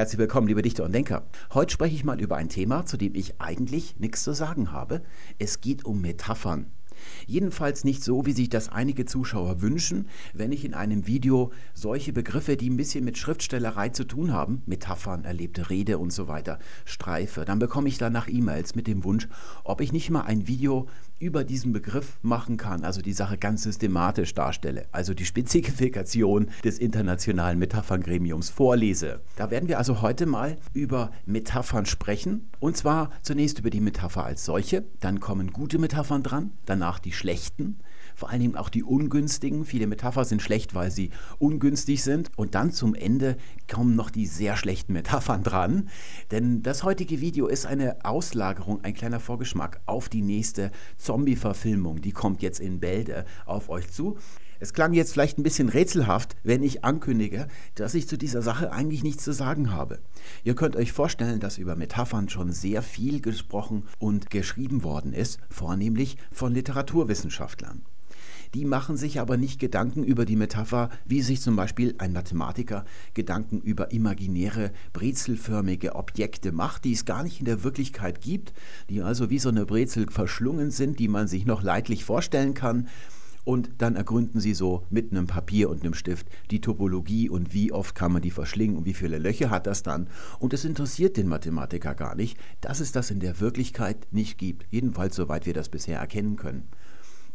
Herzlich willkommen, liebe Dichter und Denker. Heute spreche ich mal über ein Thema, zu dem ich eigentlich nichts zu sagen habe. Es geht um Metaphern. Jedenfalls nicht so, wie sich das einige Zuschauer wünschen, wenn ich in einem Video solche Begriffe, die ein bisschen mit Schriftstellerei zu tun haben, Metaphern, erlebte Rede und so weiter, streife. Dann bekomme ich danach E-Mails mit dem Wunsch, ob ich nicht mal ein Video über diesen Begriff machen kann, also die Sache ganz systematisch darstelle, also die Spezifikation des internationalen Metapherngremiums vorlese. Da werden wir also heute mal über Metaphern sprechen und zwar zunächst über die Metapher als solche, dann kommen gute Metaphern dran, danach die schlechten, vor allen Dingen auch die ungünstigen. Viele Metaphern sind schlecht, weil sie ungünstig sind. Und dann zum Ende kommen noch die sehr schlechten Metaphern dran. Denn das heutige Video ist eine Auslagerung, ein kleiner Vorgeschmack auf die nächste Zombie-Verfilmung. Die kommt jetzt in Bälde auf euch zu. Es klang jetzt vielleicht ein bisschen rätselhaft, wenn ich ankündige, dass ich zu dieser Sache eigentlich nichts zu sagen habe. Ihr könnt euch vorstellen, dass über Metaphern schon sehr viel gesprochen und geschrieben worden ist, vornehmlich von Literaturwissenschaftlern. Die machen sich aber nicht Gedanken über die Metapher, wie sich zum Beispiel ein Mathematiker Gedanken über imaginäre, brezelförmige Objekte macht, die es gar nicht in der Wirklichkeit gibt, die also wie so eine Brezel verschlungen sind, die man sich noch leidlich vorstellen kann. Und dann ergründen sie so mit einem Papier und einem Stift die Topologie und wie oft kann man die verschlingen und wie viele Löcher hat das dann. Und es interessiert den Mathematiker gar nicht, dass es das in der Wirklichkeit nicht gibt. Jedenfalls soweit wir das bisher erkennen können.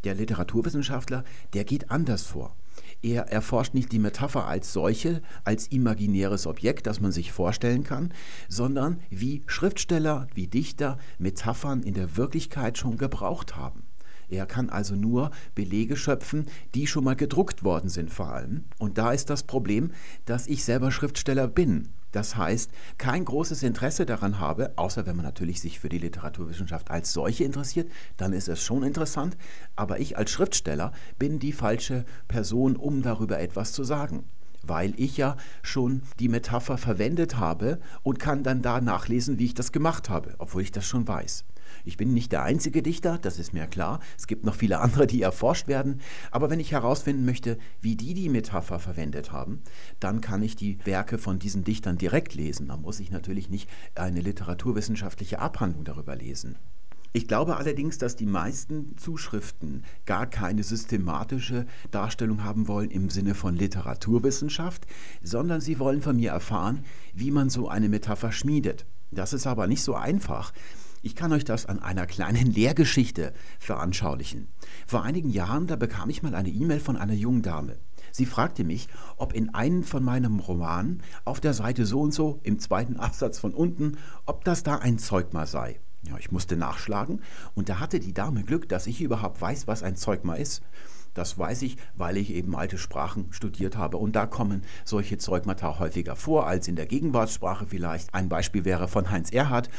Der Literaturwissenschaftler, der geht anders vor. Er erforscht nicht die Metapher als solche, als imaginäres Objekt, das man sich vorstellen kann, sondern wie Schriftsteller, wie Dichter Metaphern in der Wirklichkeit schon gebraucht haben. Er kann also nur Belege schöpfen, die schon mal gedruckt worden sind vor allem. Und da ist das Problem, dass ich selber Schriftsteller bin. Das heißt, kein großes Interesse daran habe, außer wenn man natürlich sich für die Literaturwissenschaft als solche interessiert, dann ist es schon interessant, aber ich als Schriftsteller bin die falsche Person, um darüber etwas zu sagen weil ich ja schon die Metapher verwendet habe und kann dann da nachlesen, wie ich das gemacht habe, obwohl ich das schon weiß. Ich bin nicht der einzige Dichter, das ist mir klar. Es gibt noch viele andere, die erforscht werden. Aber wenn ich herausfinden möchte, wie die die Metapher verwendet haben, dann kann ich die Werke von diesen Dichtern direkt lesen. Da muss ich natürlich nicht eine literaturwissenschaftliche Abhandlung darüber lesen. Ich glaube allerdings, dass die meisten Zuschriften gar keine systematische Darstellung haben wollen im Sinne von Literaturwissenschaft, sondern sie wollen von mir erfahren, wie man so eine Metapher schmiedet. Das ist aber nicht so einfach. Ich kann euch das an einer kleinen Lehrgeschichte veranschaulichen. Vor einigen Jahren, da bekam ich mal eine E-Mail von einer jungen Dame. Sie fragte mich, ob in einem von meinem Romanen auf der Seite so und so im zweiten Absatz von unten, ob das da ein Zeugma sei. Ja, ich musste nachschlagen und da hatte die Dame Glück, dass ich überhaupt weiß, was ein Zeugma ist. Das weiß ich, weil ich eben alte Sprachen studiert habe. Und da kommen solche Zeugmata häufiger vor als in der Gegenwartssprache vielleicht. Ein Beispiel wäre von Heinz Erhard.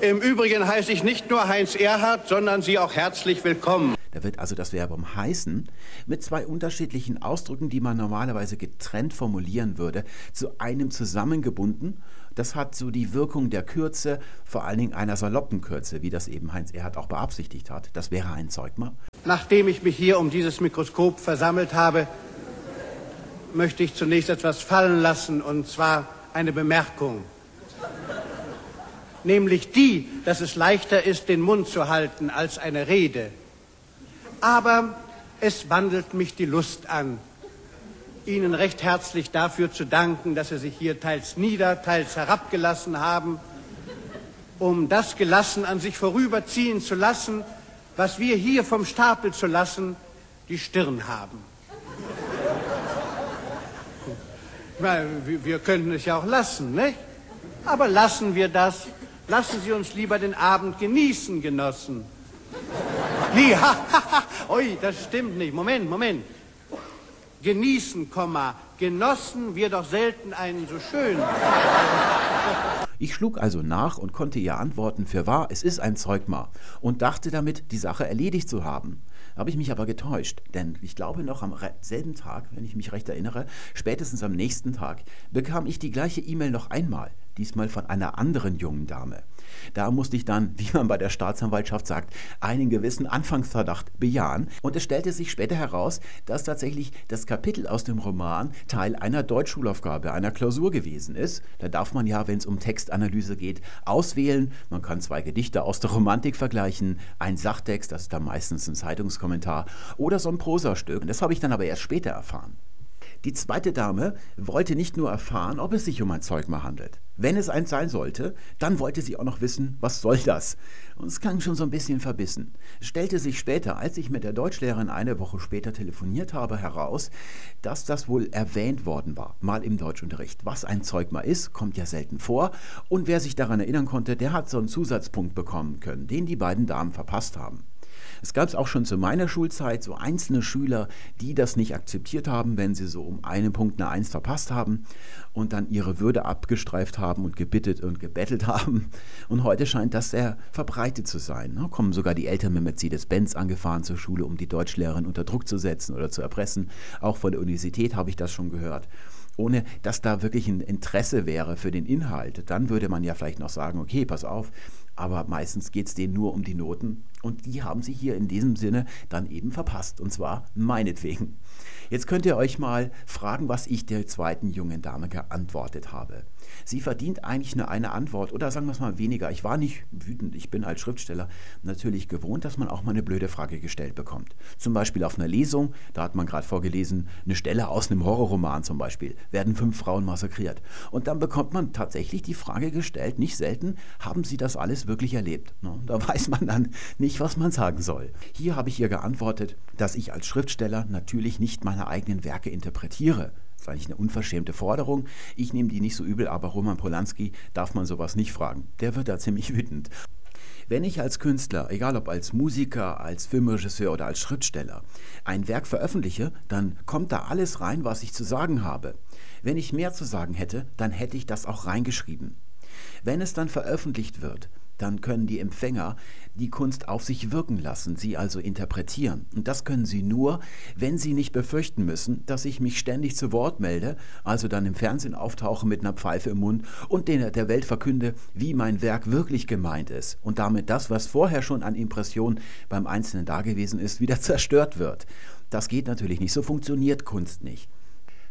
Im Übrigen heiße ich nicht nur Heinz Erhard, sondern Sie auch herzlich willkommen. Da wird also das Verbum heißen mit zwei unterschiedlichen Ausdrücken, die man normalerweise getrennt formulieren würde, zu einem zusammengebunden das hat so die Wirkung der Kürze, vor allen Dingen einer saloppen Kürze, wie das eben Heinz Erhard auch beabsichtigt hat. Das wäre ein Zeugma. Nachdem ich mich hier um dieses Mikroskop versammelt habe, möchte ich zunächst etwas fallen lassen, und zwar eine Bemerkung. Nämlich die, dass es leichter ist, den Mund zu halten als eine Rede. Aber es wandelt mich die Lust an, Ihnen recht herzlich dafür zu danken, dass Sie sich hier teils nieder, teils herabgelassen haben, um das gelassen an sich vorüberziehen zu lassen, was wir hier vom Stapel zu lassen, die Stirn haben. Wir können es ja auch lassen, nicht? Aber lassen wir das. Lassen Sie uns lieber den Abend genießen, Genossen. Nee, ha, ha, ha. Ui, das stimmt nicht. Moment, Moment genießen, genossen wir doch selten einen so schönen. Ich schlug also nach und konnte ihr antworten, für wahr, es ist ein Zeugma und dachte damit, die Sache erledigt zu haben. Habe ich mich aber getäuscht, denn ich glaube noch am selben Tag, wenn ich mich recht erinnere, spätestens am nächsten Tag, bekam ich die gleiche E-Mail noch einmal. diesmal von einer anderen jungen Dame. Da musste ich dann, wie man bei der Staatsanwaltschaft sagt, einen gewissen Anfangsverdacht bejahen. Und es stellte sich später heraus, dass tatsächlich das Kapitel aus dem Roman Teil einer Deutschschulaufgabe, einer Klausur gewesen ist. Da darf man ja, wenn es um Textanalyse geht, auswählen. Man kann zwei Gedichte aus der Romantik vergleichen, ein Sachtext, das ist dann meistens ein Zeitungskommentar, oder so ein Prosastück. Und das habe ich dann aber erst später erfahren. Die zweite Dame wollte nicht nur erfahren, ob es sich um ein Zeugma handelt. Wenn es eins sein sollte, dann wollte sie auch noch wissen, was soll das? Und es klang schon so ein bisschen verbissen. Es stellte sich später, als ich mit der Deutschlehrerin eine Woche später telefoniert habe, heraus, dass das wohl erwähnt worden war, mal im Deutschunterricht. Was ein Zeugma ist, kommt ja selten vor. Und wer sich daran erinnern konnte, der hat so einen Zusatzpunkt bekommen können, den die beiden Damen verpasst haben. Es gab es auch schon zu meiner Schulzeit so einzelne Schüler, die das nicht akzeptiert haben, wenn sie so um einen Punkt eine Eins verpasst haben und dann ihre Würde abgestreift haben und gebittet und gebettelt haben. Und heute scheint das sehr verbreitet zu sein. Da kommen sogar die Eltern mit Mercedes-Benz angefahren zur Schule, um die Deutschlehrerin unter Druck zu setzen oder zu erpressen. Auch von der Universität habe ich das schon gehört ohne dass da wirklich ein Interesse wäre für den Inhalt, dann würde man ja vielleicht noch sagen, okay, pass auf, aber meistens geht es denen nur um die Noten und die haben sie hier in diesem Sinne dann eben verpasst und zwar meinetwegen. Jetzt könnt ihr euch mal fragen, was ich der zweiten jungen Dame geantwortet habe. Sie verdient eigentlich nur eine Antwort oder sagen wir es mal weniger. Ich war nicht wütend. Ich bin als Schriftsteller natürlich gewohnt, dass man auch mal eine blöde Frage gestellt bekommt. Zum Beispiel auf einer Lesung, da hat man gerade vorgelesen, eine Stelle aus einem Horrorroman zum Beispiel, werden fünf Frauen massakriert. Und dann bekommt man tatsächlich die Frage gestellt, nicht selten, haben Sie das alles wirklich erlebt? Da weiß man dann nicht, was man sagen soll. Hier habe ich ihr geantwortet, dass ich als Schriftsteller natürlich nicht meine eigenen Werke interpretiere. Eigentlich eine unverschämte Forderung. Ich nehme die nicht so übel, aber Roman Polanski darf man sowas nicht fragen. Der wird da ziemlich wütend. Wenn ich als Künstler, egal ob als Musiker, als Filmregisseur oder als Schriftsteller, ein Werk veröffentliche, dann kommt da alles rein, was ich zu sagen habe. Wenn ich mehr zu sagen hätte, dann hätte ich das auch reingeschrieben. Wenn es dann veröffentlicht wird, dann können die Empfänger die Kunst auf sich wirken lassen, sie also interpretieren. Und das können sie nur, wenn sie nicht befürchten müssen, dass ich mich ständig zu Wort melde, also dann im Fernsehen auftauche mit einer Pfeife im Mund und der Welt verkünde, wie mein Werk wirklich gemeint ist und damit das, was vorher schon an Impression beim Einzelnen dagewesen ist, wieder zerstört wird. Das geht natürlich nicht, so funktioniert Kunst nicht.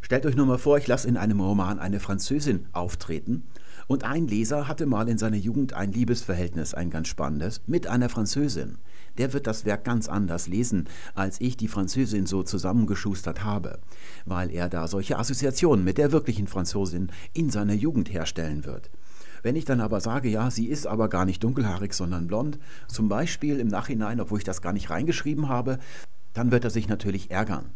Stellt euch nur mal vor, ich lasse in einem Roman eine Französin auftreten und ein Leser hatte mal in seiner Jugend ein Liebesverhältnis, ein ganz spannendes, mit einer Französin. Der wird das Werk ganz anders lesen, als ich die Französin so zusammengeschustert habe, weil er da solche Assoziationen mit der wirklichen Franzosin in seiner Jugend herstellen wird. Wenn ich dann aber sage, ja, sie ist aber gar nicht dunkelhaarig, sondern blond, zum Beispiel im Nachhinein, obwohl ich das gar nicht reingeschrieben habe, dann wird er sich natürlich ärgern.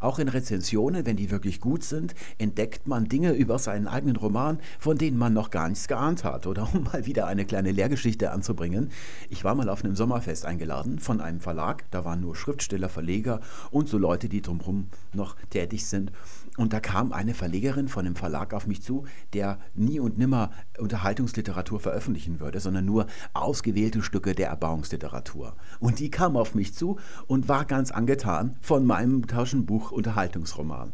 Auch in Rezensionen, wenn die wirklich gut sind, entdeckt man Dinge über seinen eigenen Roman, von denen man noch gar nichts geahnt hat. Oder um mal wieder eine kleine Lehrgeschichte anzubringen. Ich war mal auf einem Sommerfest eingeladen von einem Verlag. Da waren nur Schriftsteller, Verleger und so Leute, die drumherum noch tätig sind. Und da kam eine Verlegerin von einem Verlag auf mich zu, der nie und nimmer Unterhaltungsliteratur veröffentlichen würde, sondern nur ausgewählte Stücke der Erbauungsliteratur. Und die kam auf mich zu und war ganz angetan von meinem Taschenbuch Unterhaltungsroman.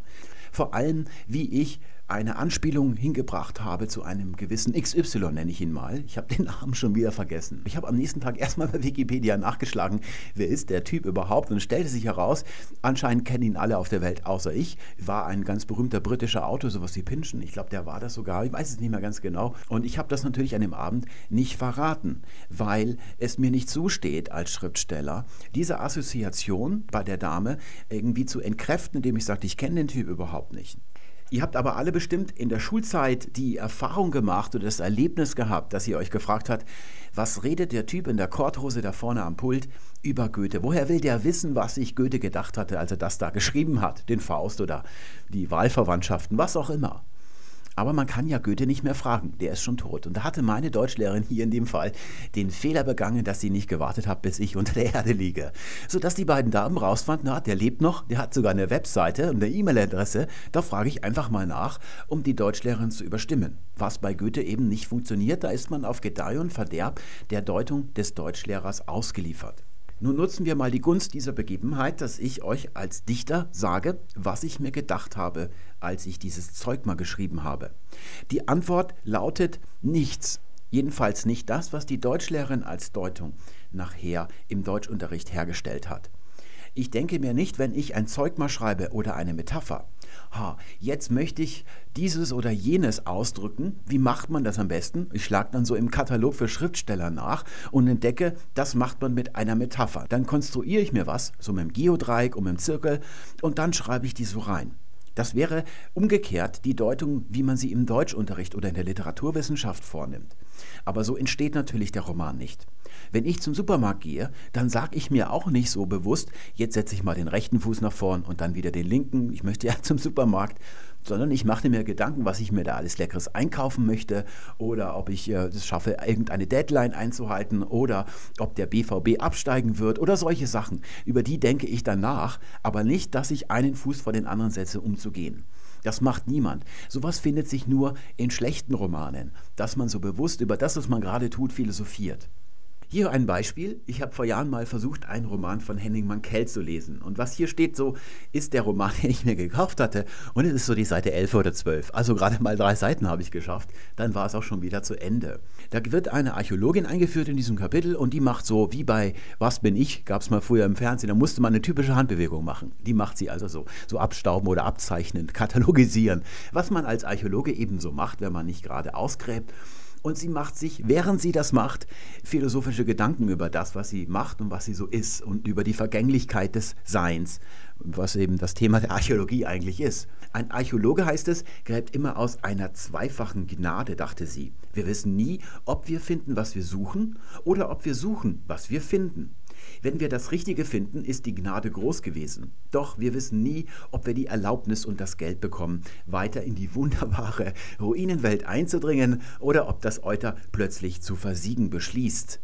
Vor allem, wie ich eine Anspielung hingebracht habe zu einem gewissen XY, nenne ich ihn mal. Ich habe den Namen schon wieder vergessen. Ich habe am nächsten Tag erstmal bei Wikipedia nachgeschlagen, wer ist der Typ überhaupt und stellte sich heraus, anscheinend kennen ihn alle auf der Welt, außer ich. War ein ganz berühmter britischer Autor, sowas wie Pynchon. Ich glaube, der war das sogar. Ich weiß es nicht mehr ganz genau. Und ich habe das natürlich an dem Abend nicht verraten, weil es mir nicht zusteht als Schriftsteller, diese Assoziation bei der Dame irgendwie zu entkräften, indem ich sagte, ich kenne den Typ überhaupt nicht. Ihr habt aber alle bestimmt in der Schulzeit die Erfahrung gemacht oder das Erlebnis gehabt, dass ihr euch gefragt habt, was redet der Typ in der Korthose da vorne am Pult über Goethe? Woher will der wissen, was sich Goethe gedacht hatte, als er das da geschrieben hat, den Faust oder die Wahlverwandtschaften, was auch immer? Aber man kann ja Goethe nicht mehr fragen, der ist schon tot. Und da hatte meine Deutschlehrerin hier in dem Fall den Fehler begangen, dass sie nicht gewartet hat, bis ich unter der Erde liege. Sodass die beiden Damen rausfanden, na, der lebt noch, der hat sogar eine Webseite und eine E-Mail-Adresse. Da frage ich einfach mal nach, um die Deutschlehrerin zu überstimmen. Was bei Goethe eben nicht funktioniert, da ist man auf Gedeih und Verderb der Deutung des Deutschlehrers ausgeliefert. Nun nutzen wir mal die Gunst dieser Begebenheit, dass ich euch als Dichter sage, was ich mir gedacht habe, als ich dieses Zeug mal geschrieben habe. Die Antwort lautet nichts. Jedenfalls nicht das, was die Deutschlehrerin als Deutung nachher im Deutschunterricht hergestellt hat. Ich denke mir nicht, wenn ich ein Zeugma schreibe oder eine Metapher, ha, jetzt möchte ich dieses oder jenes ausdrücken. Wie macht man das am besten? Ich schlage dann so im Katalog für Schriftsteller nach und entdecke, das macht man mit einer Metapher. Dann konstruiere ich mir was, so mit dem Geodreieck und mit dem Zirkel, und dann schreibe ich die so rein. Das wäre umgekehrt die Deutung, wie man sie im Deutschunterricht oder in der Literaturwissenschaft vornimmt. Aber so entsteht natürlich der Roman nicht. Wenn ich zum Supermarkt gehe, dann sage ich mir auch nicht so bewusst, jetzt setze ich mal den rechten Fuß nach vorn und dann wieder den linken, ich möchte ja zum Supermarkt, sondern ich mache mir Gedanken, was ich mir da alles Leckeres einkaufen möchte oder ob ich äh, es schaffe, irgendeine Deadline einzuhalten oder ob der BVB absteigen wird oder solche Sachen. Über die denke ich danach, aber nicht, dass ich einen Fuß vor den anderen setze, um zu gehen. Das macht niemand. Sowas findet sich nur in schlechten Romanen, dass man so bewusst über das, was man gerade tut, philosophiert. Hier ein Beispiel. Ich habe vor Jahren mal versucht, einen Roman von Henning Mankell zu lesen. Und was hier steht, so ist der Roman, den ich mir gekauft hatte. Und es ist so die Seite 11 oder 12. Also gerade mal drei Seiten habe ich geschafft. Dann war es auch schon wieder zu Ende. Da wird eine Archäologin eingeführt in diesem Kapitel und die macht so, wie bei Was bin ich, gab es mal früher im Fernsehen, da musste man eine typische Handbewegung machen. Die macht sie also so. So abstauben oder abzeichnen, katalogisieren. Was man als Archäologe eben so macht, wenn man nicht gerade ausgräbt und sie macht sich, während sie das macht, philosophische Gedanken über das, was sie macht und was sie so ist und über die Vergänglichkeit des Seins, was eben das Thema der Archäologie eigentlich ist. Ein Archäologe heißt es, gräbt immer aus einer zweifachen Gnade, dachte sie. Wir wissen nie, ob wir finden, was wir suchen, oder ob wir suchen, was wir finden. Wenn wir das Richtige finden, ist die Gnade groß gewesen. Doch wir wissen nie, ob wir die Erlaubnis und das Geld bekommen, weiter in die wunderbare Ruinenwelt einzudringen oder ob das Euter plötzlich zu versiegen beschließt.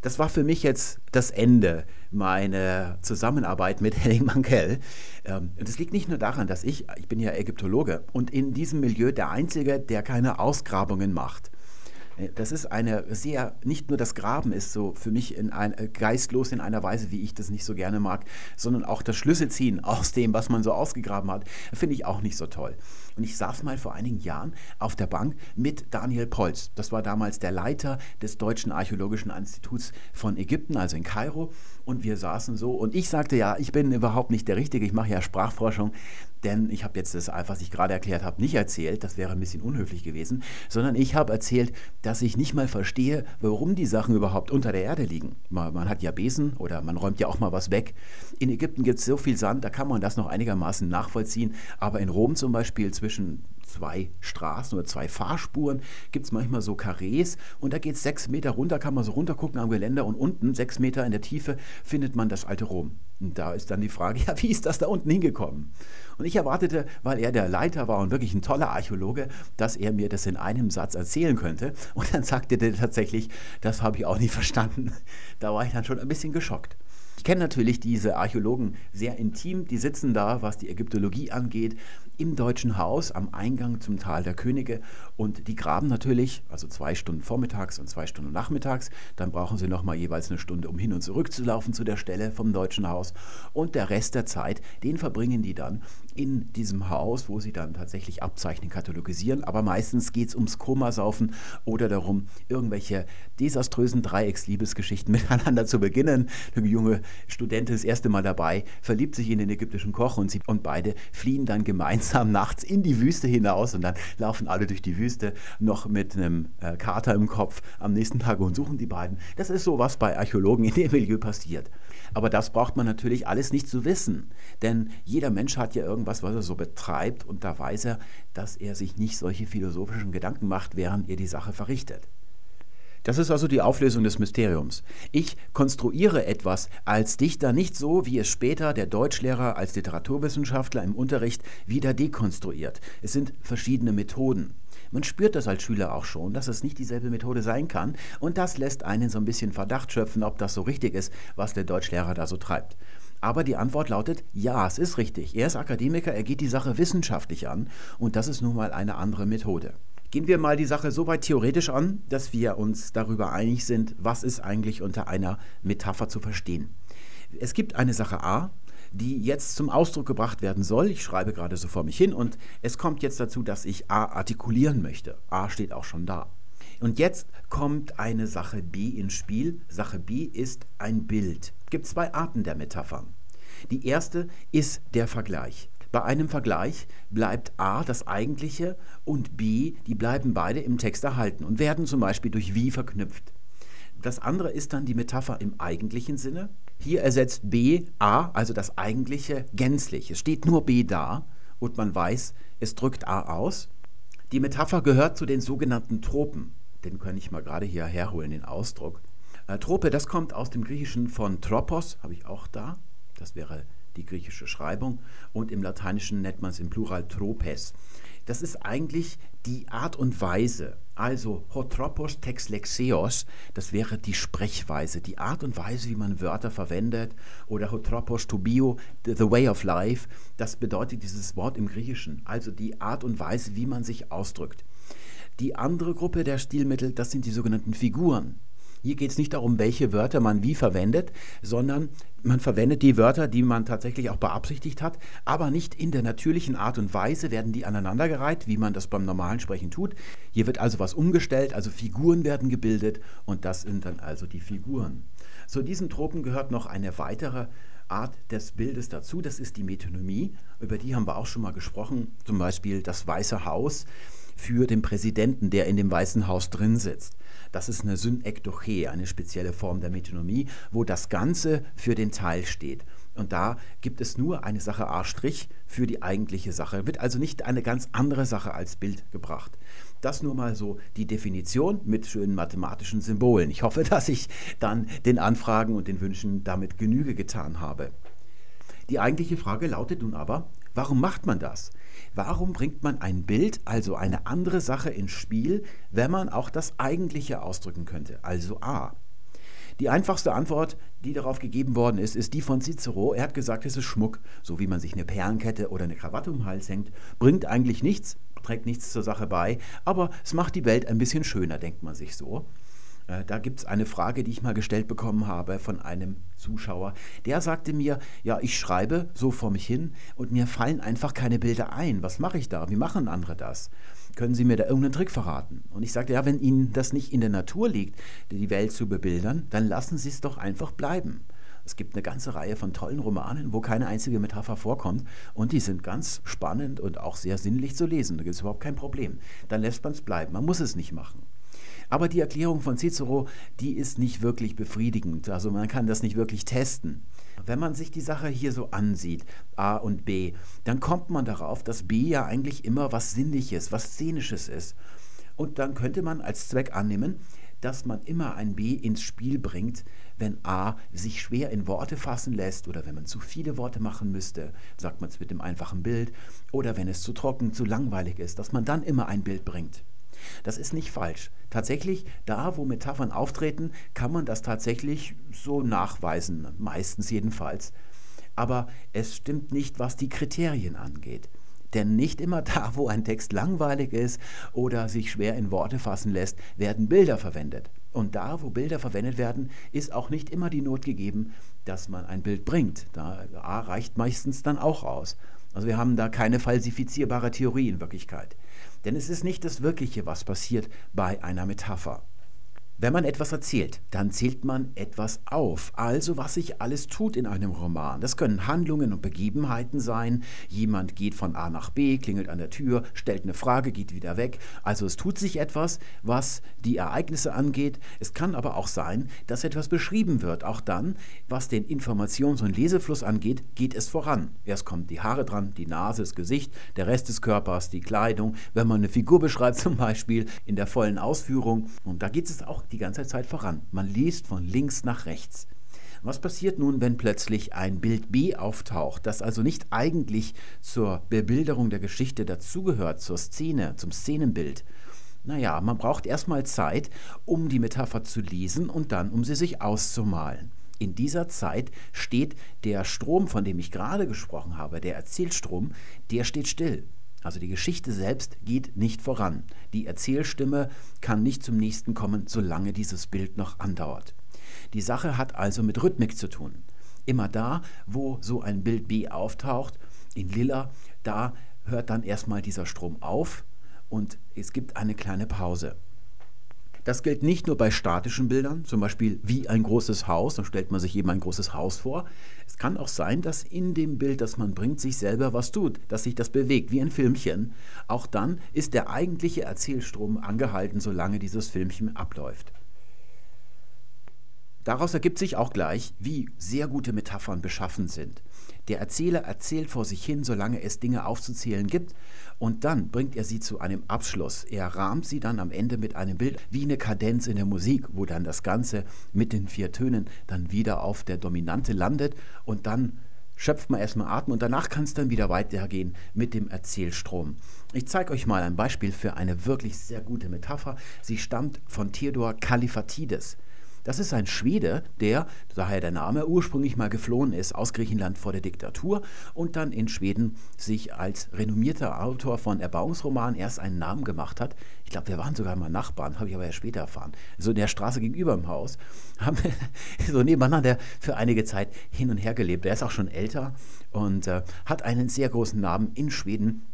Das war für mich jetzt das Ende meiner Zusammenarbeit mit Henning Mankell. Ähm, und es liegt nicht nur daran, dass ich, ich bin ja Ägyptologe und in diesem Milieu der Einzige, der keine Ausgrabungen macht. Äh, das ist eine sehr, nicht nur das Graben ist so für mich in ein, äh, geistlos in einer Weise, wie ich das nicht so gerne mag, sondern auch das Schlüsselziehen aus dem, was man so ausgegraben hat, finde ich auch nicht so toll. Und ich saß mal vor einigen Jahren auf der Bank mit Daniel Polz. Das war damals der Leiter des Deutschen Archäologischen Instituts von Ägypten, also in Kairo. Und wir saßen so und ich sagte, ja, ich bin überhaupt nicht der Richtige, ich mache ja Sprachforschung, denn ich habe jetzt das, was ich gerade erklärt habe, nicht erzählt, das wäre ein bisschen unhöflich gewesen, sondern ich habe erzählt, dass ich nicht mal verstehe, warum die Sachen überhaupt unter der Erde liegen. Man, man hat ja Besen oder man räumt ja auch mal was weg. In Ägypten gibt es so viel Sand, da kann man das noch einigermaßen nachvollziehen, aber in Rom zum Beispiel zwischen zwei Straßen oder zwei Fahrspuren gibt es manchmal so Karrees und da geht es sechs Meter runter, kann man so runtergucken am Geländer und unten, sechs Meter in der Tiefe, findet man das alte Rom. Und da ist dann die Frage, ja, wie ist das da unten hingekommen? Und ich erwartete, weil er der Leiter war und wirklich ein toller Archäologe, dass er mir das in einem Satz erzählen könnte. Und dann sagte er tatsächlich, das habe ich auch nicht verstanden. Da war ich dann schon ein bisschen geschockt. Ich kenne natürlich diese Archäologen sehr intim, die sitzen da, was die Ägyptologie angeht, im Deutschen Haus am Eingang zum Tal der Könige und die graben natürlich, also zwei Stunden vormittags und zwei Stunden nachmittags. Dann brauchen sie nochmal jeweils eine Stunde, um hin und zurück zu laufen zu der Stelle vom Deutschen Haus. Und der Rest der Zeit, den verbringen die dann in diesem Haus, wo sie dann tatsächlich abzeichnen, katalogisieren. Aber meistens geht es ums Komasaufen oder darum, irgendwelche desaströsen Dreiecksliebesgeschichten miteinander zu beginnen. Eine junge Studentin das erste Mal dabei, verliebt sich in den ägyptischen Koch und, sie, und beide fliehen dann gemeinsam nachts in die Wüste hinaus und dann laufen alle durch die Wüste noch mit einem äh, Kater im Kopf am nächsten Tag und suchen die beiden. Das ist so, was bei Archäologen in dem Milieu passiert. Aber das braucht man natürlich alles nicht zu wissen, denn jeder Mensch hat ja irgendwas, was er so betreibt und da weiß er, dass er sich nicht solche philosophischen Gedanken macht, während er die Sache verrichtet. Das ist also die Auflösung des Mysteriums. Ich konstruiere etwas als Dichter nicht so, wie es später der Deutschlehrer als Literaturwissenschaftler im Unterricht wieder dekonstruiert. Es sind verschiedene Methoden. Man spürt das als Schüler auch schon, dass es nicht dieselbe Methode sein kann und das lässt einen so ein bisschen Verdacht schöpfen, ob das so richtig ist, was der Deutschlehrer da so treibt. Aber die Antwort lautet, ja, es ist richtig. Er ist Akademiker, er geht die Sache wissenschaftlich an und das ist nun mal eine andere Methode. Gehen wir mal die Sache so weit theoretisch an, dass wir uns darüber einig sind, was ist eigentlich unter einer Metapher zu verstehen. Es gibt eine Sache A, die jetzt zum Ausdruck gebracht werden soll. Ich schreibe gerade so vor mich hin und es kommt jetzt dazu, dass ich A artikulieren möchte. A steht auch schon da. Und jetzt kommt eine Sache B ins Spiel. Sache B ist ein Bild. Es gibt zwei Arten der Metaphern. Die erste ist der Vergleich. Bei einem Vergleich bleibt A das eigentliche und B, die bleiben beide im Text erhalten und werden zum Beispiel durch wie verknüpft. Das andere ist dann die Metapher im eigentlichen Sinne. Hier ersetzt B A, also das eigentliche, gänzlich. Es steht nur B da und man weiß, es drückt A aus. Die Metapher gehört zu den sogenannten Tropen. Den kann ich mal gerade hier herholen, den Ausdruck. Äh, Trope, das kommt aus dem Griechischen von Tropos, habe ich auch da. Das wäre die griechische Schreibung. Und im Lateinischen nennt man es im Plural Tropes. Das ist eigentlich die Art und Weise, also hotropos texlexeos, das wäre die Sprechweise, die Art und Weise, wie man Wörter verwendet, oder hotropos tobio, the way of life, das bedeutet dieses Wort im Griechischen, also die Art und Weise, wie man sich ausdrückt. Die andere Gruppe der Stilmittel, das sind die sogenannten Figuren. Hier geht es nicht darum, welche Wörter man wie verwendet, sondern man verwendet die Wörter, die man tatsächlich auch beabsichtigt hat, aber nicht in der natürlichen Art und Weise werden die aneinandergereiht, wie man das beim normalen Sprechen tut. Hier wird also was umgestellt, also Figuren werden gebildet und das sind dann also die Figuren. Zu diesen Tropen gehört noch eine weitere Art des Bildes dazu, das ist die Metonymie, über die haben wir auch schon mal gesprochen, zum Beispiel das Weiße Haus für den Präsidenten, der in dem Weißen Haus drin sitzt. Das ist eine Synekdoche, eine spezielle Form der Metonomie, wo das Ganze für den Teil steht. Und da gibt es nur eine Sache A' für die eigentliche Sache. Wird also nicht eine ganz andere Sache als Bild gebracht. Das nur mal so die Definition mit schönen mathematischen Symbolen. Ich hoffe, dass ich dann den Anfragen und den Wünschen damit Genüge getan habe. Die eigentliche Frage lautet nun aber, warum macht man das? Warum bringt man ein Bild, also eine andere Sache ins Spiel, wenn man auch das Eigentliche ausdrücken könnte, also A? Die einfachste Antwort, die darauf gegeben worden ist, ist die von Cicero. Er hat gesagt, es ist Schmuck, so wie man sich eine Perlenkette oder eine Krawatte um den Hals hängt, bringt eigentlich nichts, trägt nichts zur Sache bei, aber es macht die Welt ein bisschen schöner, denkt man sich so. Äh, da gibt es eine Frage, die ich mal gestellt bekommen habe von einem Zuschauer. Der sagte mir, ja, ich schreibe so vor mich hin und mir fallen einfach keine Bilder ein. Was mache ich da? Wie machen andere das? Können Sie mir da irgendeinen Trick verraten? Und ich sagte, ja, wenn Ihnen das nicht in der Natur liegt, die Welt zu bebildern, dann lassen Sie es doch einfach bleiben. Es gibt eine ganze Reihe von tollen Romanen, wo keine einzige Metapher vorkommt und die sind ganz spannend und auch sehr sinnlich zu lesen. Da gibt es überhaupt kein Problem. Dann lässt man es bleiben. Man muss es nicht machen. Aber die Erklärung von Cicero, die ist nicht wirklich befriedigend. Also man kann das nicht wirklich testen. Wenn man sich die Sache hier so ansieht, A und B, dann kommt man darauf, dass B ja eigentlich immer was Sinnliches, was Szenisches ist. Und dann könnte man als Zweck annehmen, dass man immer ein B ins Spiel bringt, wenn A sich schwer in Worte fassen lässt oder wenn man zu viele Worte machen müsste, sagt man es mit dem einfachen Bild, oder wenn es zu trocken, zu langweilig ist, dass man dann immer ein Bild bringt. Das ist nicht falsch. Tatsächlich, da wo Metaphern auftreten, kann man das tatsächlich so nachweisen, meistens jedenfalls. Aber es stimmt nicht, was die Kriterien angeht. Denn nicht immer da, wo ein Text langweilig ist oder sich schwer in Worte fassen lässt, werden Bilder verwendet. Und da, wo Bilder verwendet werden, ist auch nicht immer die Not gegeben, dass man ein Bild bringt. Da A reicht meistens dann auch aus. Also wir haben da keine falsifizierbare Theorie in Wirklichkeit. Denn es ist nicht das Wirkliche, was passiert bei einer Metapher. Wenn man etwas erzählt, dann zählt man etwas auf, also was sich alles tut in einem Roman. Das können Handlungen und Begebenheiten sein. Jemand geht von A nach B, klingelt an der Tür, stellt eine Frage, geht wieder weg. Also es tut sich etwas, was die Ereignisse angeht. Es kann aber auch sein, dass etwas beschrieben wird. Auch dann, was den Informations- und Lesefluss angeht, geht es voran. Erst kommt die Haare dran, die Nase, das Gesicht, der Rest des Körpers, die Kleidung. Wenn man eine Figur beschreibt, zum Beispiel in der vollen Ausführung. Und da geht es auch die ganze Zeit voran. Man liest von links nach rechts. Was passiert nun, wenn plötzlich ein Bild B auftaucht, das also nicht eigentlich zur Bebilderung der Geschichte dazugehört, zur Szene, zum Szenenbild? Naja, man braucht erstmal Zeit, um die Metapher zu lesen und dann, um sie sich auszumalen. In dieser Zeit steht der Strom, von dem ich gerade gesprochen habe, der Erzählstrom, der steht still. Also die Geschichte selbst geht nicht voran. Die Erzählstimme kann nicht zum nächsten kommen, solange dieses Bild noch andauert. Die Sache hat also mit Rhythmik zu tun. Immer da, wo so ein Bild B auftaucht, in lila, da hört dann erstmal dieser Strom auf und es gibt eine kleine Pause. Das gilt nicht nur bei statischen Bildern, zum Beispiel wie ein großes Haus, dann stellt man sich eben ein großes Haus vor. Es kann auch sein, dass in dem Bild, das man bringt, sich selber was tut, dass sich das bewegt, wie ein Filmchen. Auch dann ist der eigentliche Erzählstrom angehalten, solange dieses Filmchen abläuft. Daraus ergibt sich auch gleich, wie sehr gute Metaphern beschaffen sind. Der Erzähler erzählt vor sich hin, solange es Dinge aufzuzählen gibt, und dann bringt er sie zu einem Abschluss. Er rahmt sie dann am Ende mit einem Bild, wie eine Kadenz in der Musik, wo dann das Ganze mit den vier Tönen dann wieder auf der Dominante landet und dann schöpft man erstmal Atem und danach kann es dann wieder weitergehen mit dem Erzählstrom. Ich zeige euch mal ein Beispiel für eine wirklich sehr gute Metapher. Sie stammt von Theodor Kalifatides. Das ist ein Schwede, der, daher der Name, ursprünglich mal geflohen ist aus Griechenland vor der Diktatur und dann in Schweden sich als renommierter Autor von Erbauungsromanen erst einen Namen gemacht hat. Ich glaube, wir waren sogar mal Nachbarn, habe ich aber ja später erfahren. So in der Straße gegenüber im Haus haben wir so nebeneinander für einige Zeit hin und her gelebt. Er ist auch schon älter und äh, hat einen sehr großen Namen in Schweden.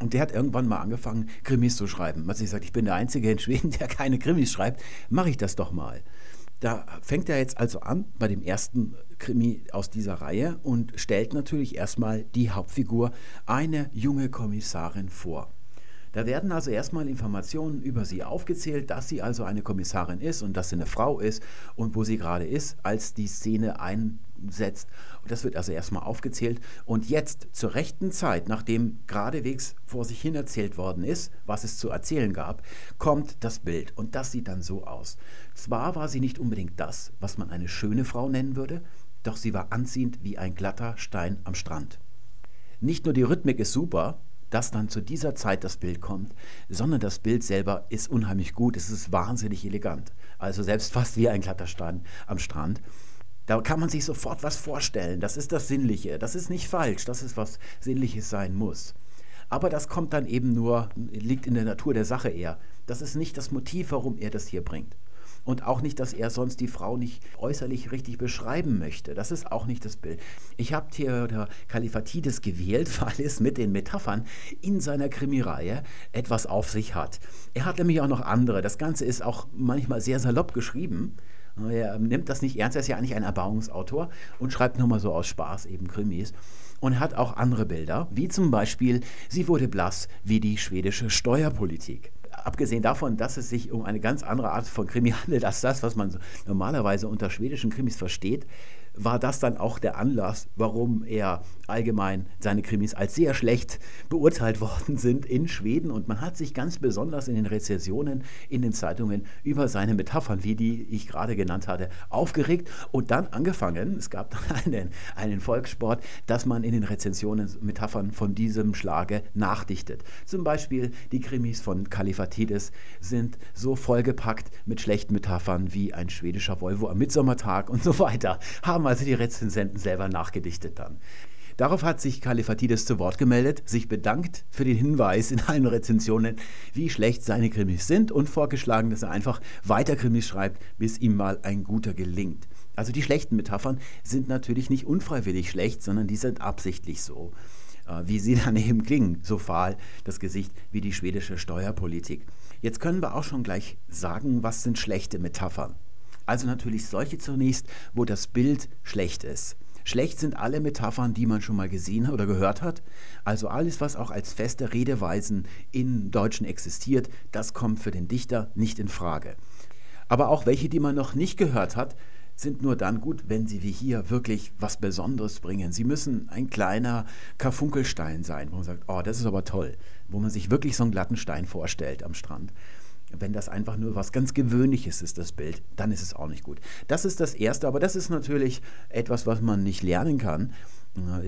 Und der hat irgendwann mal angefangen, Krimis zu schreiben. Also ich sagt, ich bin der Einzige in Schweden, der keine Krimis schreibt. Mache ich das doch mal. Da fängt er jetzt also an bei dem ersten Krimi aus dieser Reihe und stellt natürlich erstmal die Hauptfigur, eine junge Kommissarin, vor. Da werden also erstmal Informationen über sie aufgezählt, dass sie also eine Kommissarin ist und dass sie eine Frau ist und wo sie gerade ist, als die Szene einsetzt. Und das wird also erstmal aufgezählt. Und jetzt zur rechten Zeit, nachdem geradewegs vor sich hin erzählt worden ist, was es zu erzählen gab, kommt das Bild. Und das sieht dann so aus. Zwar war sie nicht unbedingt das, was man eine schöne Frau nennen würde, doch sie war anziehend wie ein glatter Stein am Strand. Nicht nur die Rhythmik ist super, dass dann zu dieser Zeit das Bild kommt, sondern das Bild selber ist unheimlich gut, es ist wahnsinnig elegant. Also selbst fast wie ein Kletterstein am Strand. Da kann man sich sofort was vorstellen. Das ist das Sinnliche. Das ist nicht falsch. Das ist was Sinnliches sein muss. Aber das kommt dann eben nur, liegt in der Natur der Sache eher. Das ist nicht das Motiv, warum er das hier bringt und auch nicht, dass er sonst die Frau nicht äußerlich richtig beschreiben möchte. Das ist auch nicht das Bild. Ich habe Theodor Kalifatides gewählt, weil es mit den Metaphern in seiner Krimireihe etwas auf sich hat. Er hat nämlich auch noch andere. Das Ganze ist auch manchmal sehr salopp geschrieben. Er nimmt das nicht ernst, er ist ja eigentlich ein Erbauungsautor und schreibt nur mal so aus Spaß eben Krimis und hat auch andere Bilder, wie zum Beispiel, sie wurde blass wie die schwedische Steuerpolitik. Abgesehen davon, dass es sich um eine ganz andere Art von Krimi handelt als das, was man normalerweise unter schwedischen Krimis versteht, war das dann auch der Anlass, warum er allgemein seine Krimis als sehr schlecht beurteilt worden sind in Schweden. Und man hat sich ganz besonders in den Rezessionen in den Zeitungen über seine Metaphern, wie die ich gerade genannt hatte, aufgeregt und dann angefangen, es gab dann einen, einen Volkssport, dass man in den Rezensionen Metaphern von diesem Schlage nachdichtet. Zum Beispiel die Krimis von Kalifatides sind so vollgepackt mit schlechten Metaphern wie ein schwedischer Volvo am Mitsommertag und so weiter, haben haben also die Rezensenten selber nachgedichtet dann. Darauf hat sich Kalifatides zu Wort gemeldet, sich bedankt für den Hinweis in allen Rezensionen, wie schlecht seine Krimis sind und vorgeschlagen, dass er einfach weiter Krimis schreibt, bis ihm mal ein guter gelingt. Also die schlechten Metaphern sind natürlich nicht unfreiwillig schlecht, sondern die sind absichtlich so. Äh, wie sie dann eben klingen, so fahl das Gesicht wie die schwedische Steuerpolitik. Jetzt können wir auch schon gleich sagen, was sind schlechte Metaphern. Also natürlich solche zunächst, wo das Bild schlecht ist. Schlecht sind alle Metaphern, die man schon mal gesehen oder gehört hat. Also alles, was auch als feste Redeweisen im Deutschen existiert, das kommt für den Dichter nicht in Frage. Aber auch welche, die man noch nicht gehört hat, sind nur dann gut, wenn sie wie hier wirklich was Besonderes bringen. Sie müssen ein kleiner Karfunkelstein sein, wo man sagt, oh, das ist aber toll, wo man sich wirklich so einen glatten Stein vorstellt am Strand. Wenn das einfach nur was ganz Gewöhnliches ist, das Bild, dann ist es auch nicht gut. Das ist das Erste, aber das ist natürlich etwas, was man nicht lernen kann.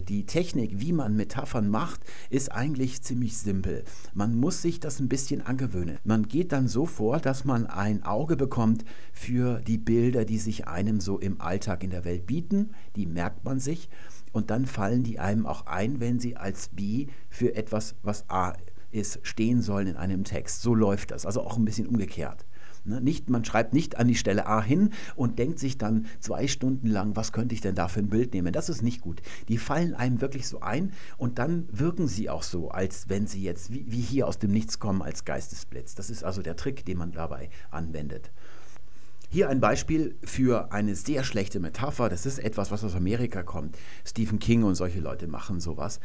Die Technik, wie man Metaphern macht, ist eigentlich ziemlich simpel. Man muss sich das ein bisschen angewöhnen. Man geht dann so vor, dass man ein Auge bekommt für die Bilder, die sich einem so im Alltag in der Welt bieten. Die merkt man sich und dann fallen die einem auch ein, wenn sie als B für etwas, was A ist, stehen sollen in einem Text. So läuft das. Also auch ein bisschen umgekehrt. Ne? Nicht, man schreibt nicht an die Stelle A hin und denkt sich dann zwei Stunden lang, was könnte ich denn da für ein Bild nehmen. Das ist nicht gut. Die fallen einem wirklich so ein und dann wirken sie auch so, als wenn sie jetzt wie, wie hier aus dem Nichts kommen als Geistesblitz. Das ist also der Trick, den man dabei anwendet. Hier ein Beispiel für eine sehr schlechte Metapher. Das ist etwas, was aus Amerika kommt. Stephen King und solche Leute machen sowas.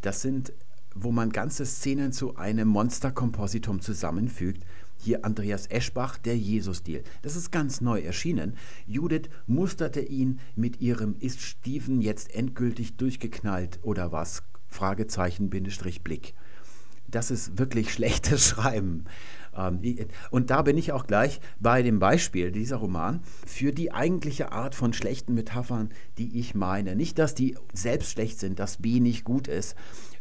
Das sind, wo man ganze Szenen zu einem Monsterkompositum zusammenfügt hier Andreas Eschbach, der Jesus-Deal. Das ist ganz neu erschienen. Judith musterte ihn mit ihrem Ist Steven jetzt endgültig durchgeknallt oder was? Fragezeichen, Bindestrich, Blick. Das ist wirklich schlechtes Schreiben. Ähm, und da bin ich auch gleich bei dem Beispiel dieser Roman für die eigentliche Art von schlechten Metaphern, die ich meine. Nicht, dass die selbst schlecht sind, dass B nicht gut ist,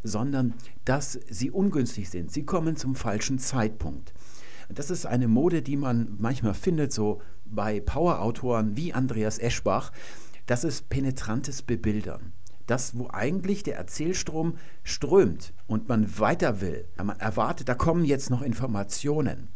sondern dass sie ungünstig sind. Sie kommen zum falschen Zeitpunkt. Das ist eine Mode, die man manchmal findet, so bei Powerautoren wie Andreas Eschbach. Das ist penetrantes Bebildern. Das, wo eigentlich der Erzählstrom strömt und man weiter will. Man erwartet, da kommen jetzt noch Informationen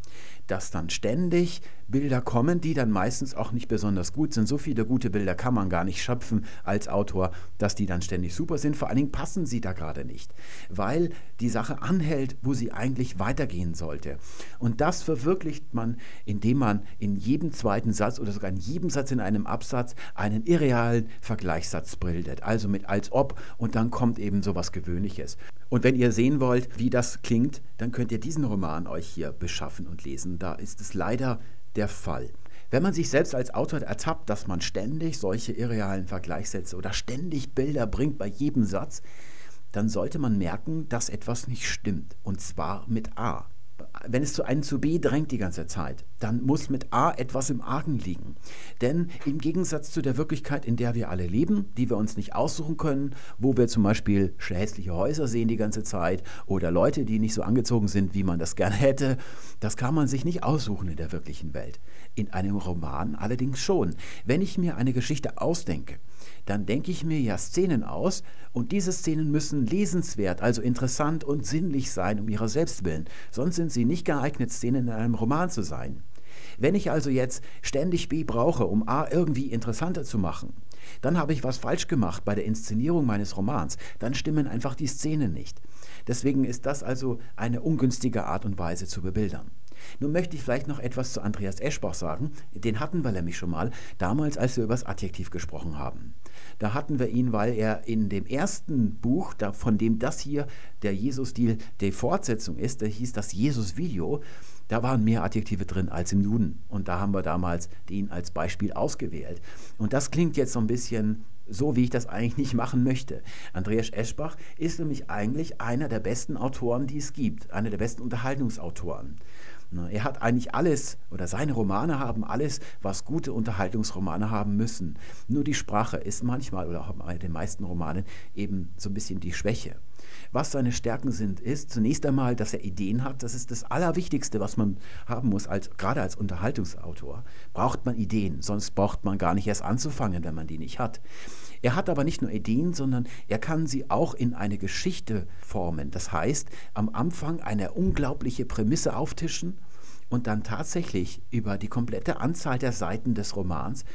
dass dann ständig Bilder kommen, die dann meistens auch nicht besonders gut sind. So viele gute Bilder kann man gar nicht schöpfen als Autor, dass die dann ständig super sind. Vor allen Dingen passen sie da gerade nicht, weil die Sache anhält, wo sie eigentlich weitergehen sollte. Und das verwirklicht man, indem man in jedem zweiten Satz oder sogar in jedem Satz in einem Absatz einen irrealen Vergleichssatz bildet. Also mit als ob und dann kommt eben so was Gewöhnliches. Und wenn ihr sehen wollt, wie das klingt, dann könnt ihr diesen Roman euch hier beschaffen und lesen. Da ist es leider der Fall. Wenn man sich selbst als Autor ertappt, dass man ständig solche irrealen Vergleichssätze oder ständig Bilder bringt bei jedem Satz, dann sollte man merken, dass etwas nicht stimmt. Und zwar mit A wenn es zu einem zu B drängt die ganze Zeit, dann muss mit A etwas im Argen liegen. Denn im Gegensatz zu der Wirklichkeit, in der wir alle leben, die wir uns nicht aussuchen können, wo wir zum Beispiel hässliche Häuser sehen die ganze Zeit oder Leute, die nicht so angezogen sind, wie man das gerne hätte, das kann man sich nicht aussuchen in der wirklichen Welt. In einem Roman allerdings schon. Wenn ich mir eine Geschichte ausdenke, dann denke ich mir ja Szenen aus und diese Szenen müssen lesenswert, also interessant und sinnlich sein um ihrer selbst willen. Sonst sind sie nicht geeignet, Szenen in einem Roman zu sein. Wenn ich also jetzt ständig B brauche, um A irgendwie interessanter zu machen, dann habe ich was falsch gemacht bei der Inszenierung meines Romans. Dann stimmen einfach die Szenen nicht. Deswegen ist das also eine ungünstige Art und Weise zu bebildern. Nun möchte ich vielleicht noch etwas zu Andreas Eschbach sagen. Den hatten wir nämlich schon mal, damals, als wir über das Adjektiv gesprochen haben. Da hatten wir ihn, weil er in dem ersten Buch, da, von dem das hier der Jesus-Stil die Fortsetzung ist, da hieß das Jesus-Video, da waren mehr Adjektive drin als im Duden. Und da haben wir damals den als Beispiel ausgewählt. Und das klingt jetzt so ein bisschen so, wie ich das eigentlich nicht machen möchte. Andreas Eschbach ist nämlich eigentlich einer der besten Autoren, die es gibt, einer der besten Unterhaltungsautoren. Er hat eigentlich alles, oder seine Romane haben alles, was gute Unterhaltungsromane haben müssen. Nur die Sprache ist manchmal, oder auch bei den meisten Romanen, eben so ein bisschen die Schwäche. Was seine Stärken sind, ist zunächst einmal, dass er Ideen hat. Das ist das Allerwichtigste, was man haben muss, als, gerade als Unterhaltungsautor. Braucht man Ideen, sonst braucht man gar nicht erst anzufangen, wenn man die nicht hat. Er hat aber nicht nur Ideen, sondern er kann sie auch in eine Geschichte formen. Das heißt, am Anfang eine unglaubliche Prämisse auftischen und dann tatsächlich über die komplette Anzahl der Seiten des Romans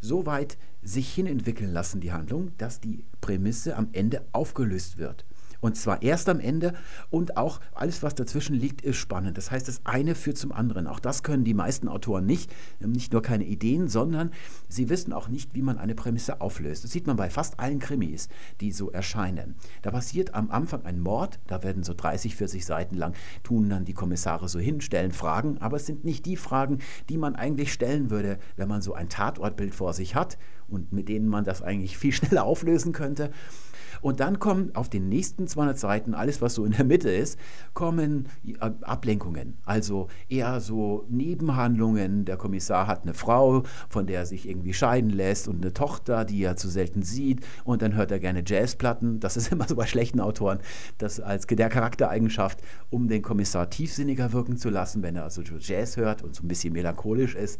so weit sich hinentwickeln lassen, die Handlung, dass die Prämisse am Ende aufgelöst wird. Und zwar erst am Ende und auch alles, was dazwischen liegt, ist spannend. Das heißt, das eine führt zum anderen. Auch das können die meisten Autoren nicht. Nicht nur keine Ideen, sondern sie wissen auch nicht, wie man eine Prämisse auflöst. Das sieht man bei fast allen Krimis, die so erscheinen. Da passiert am Anfang ein Mord, da werden so 30, 40 Seiten lang, tun dann die Kommissare so hin, stellen Fragen, aber es sind nicht die Fragen, die man eigentlich stellen würde, wenn man so ein Tatortbild vor sich hat und mit denen man das eigentlich viel schneller auflösen könnte. Und dann kommen auf den nächsten 200 Seiten, alles was so in der Mitte ist, kommen äh, Ablenkungen. Also eher so Nebenhandlungen. Der Kommissar hat eine Frau, von der er sich irgendwie scheiden lässt und eine Tochter, die er zu selten sieht. Und dann hört er gerne Jazzplatten. Das ist immer so bei schlechten Autoren, das als der Charaktereigenschaft, um den Kommissar tiefsinniger wirken zu lassen, wenn er also Jazz hört und so ein bisschen melancholisch ist.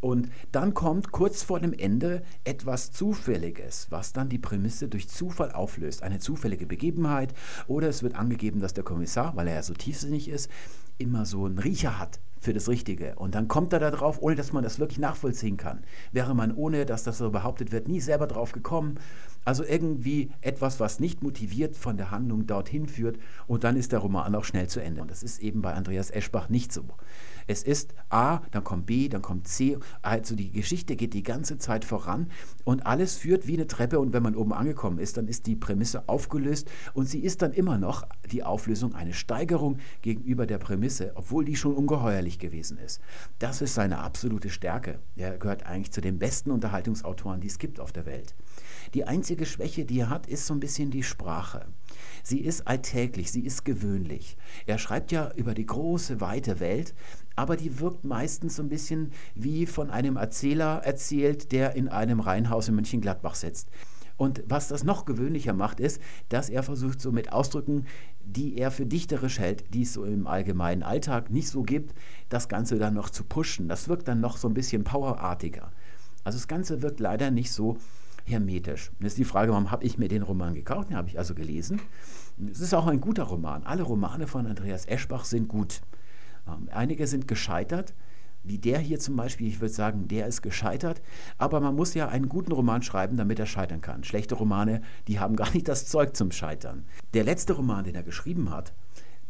Und dann kommt kurz vor dem Ende etwas Zufälliges, was dann die Prämisse durch Zufall auflöst. Eine zufällige Begebenheit oder es wird angegeben, dass der Kommissar, weil er ja so tiefsinnig ist, immer so einen Riecher hat für das Richtige. Und dann kommt er da drauf, ohne dass man das wirklich nachvollziehen kann. Wäre man ohne, dass das so behauptet wird, nie selber drauf gekommen. Also irgendwie etwas, was nicht motiviert von der Handlung dorthin führt und dann ist der Roman auch schnell zu Ende. Und das ist eben bei Andreas Eschbach nicht so. Es ist A, dann kommt B, dann kommt C. Also die Geschichte geht die ganze Zeit voran und alles führt wie eine Treppe und wenn man oben angekommen ist, dann ist die Prämisse aufgelöst und sie ist dann immer noch die Auflösung eine Steigerung gegenüber der Prämisse, obwohl die schon ungeheuerlich gewesen ist. Das ist seine absolute Stärke. Er gehört eigentlich zu den besten Unterhaltungsautoren, die es gibt auf der Welt. Die einzige Schwäche, die er hat, ist so ein bisschen die Sprache. Sie ist alltäglich, sie ist gewöhnlich. Er schreibt ja über die große, weite Welt, aber die wirkt meistens so ein bisschen wie von einem Erzähler erzählt, der in einem Reihenhaus in Mönchengladbach sitzt. Und was das noch gewöhnlicher macht, ist, dass er versucht, so mit Ausdrücken, die er für dichterisch hält, die es so im allgemeinen Alltag nicht so gibt, das Ganze dann noch zu pushen. Das wirkt dann noch so ein bisschen powerartiger. Also das Ganze wirkt leider nicht so hermetisch. Und ist die Frage, warum habe ich mir den Roman gekauft? Den habe ich also gelesen. Es ist auch ein guter Roman. Alle Romane von Andreas Eschbach sind gut. Ähm, einige sind gescheitert, wie der hier zum Beispiel. Ich würde sagen, der ist gescheitert. Aber man muss ja einen guten Roman schreiben, damit er scheitern kann. Schlechte Romane, die haben gar nicht das Zeug zum Scheitern. Der letzte Roman, den er geschrieben hat,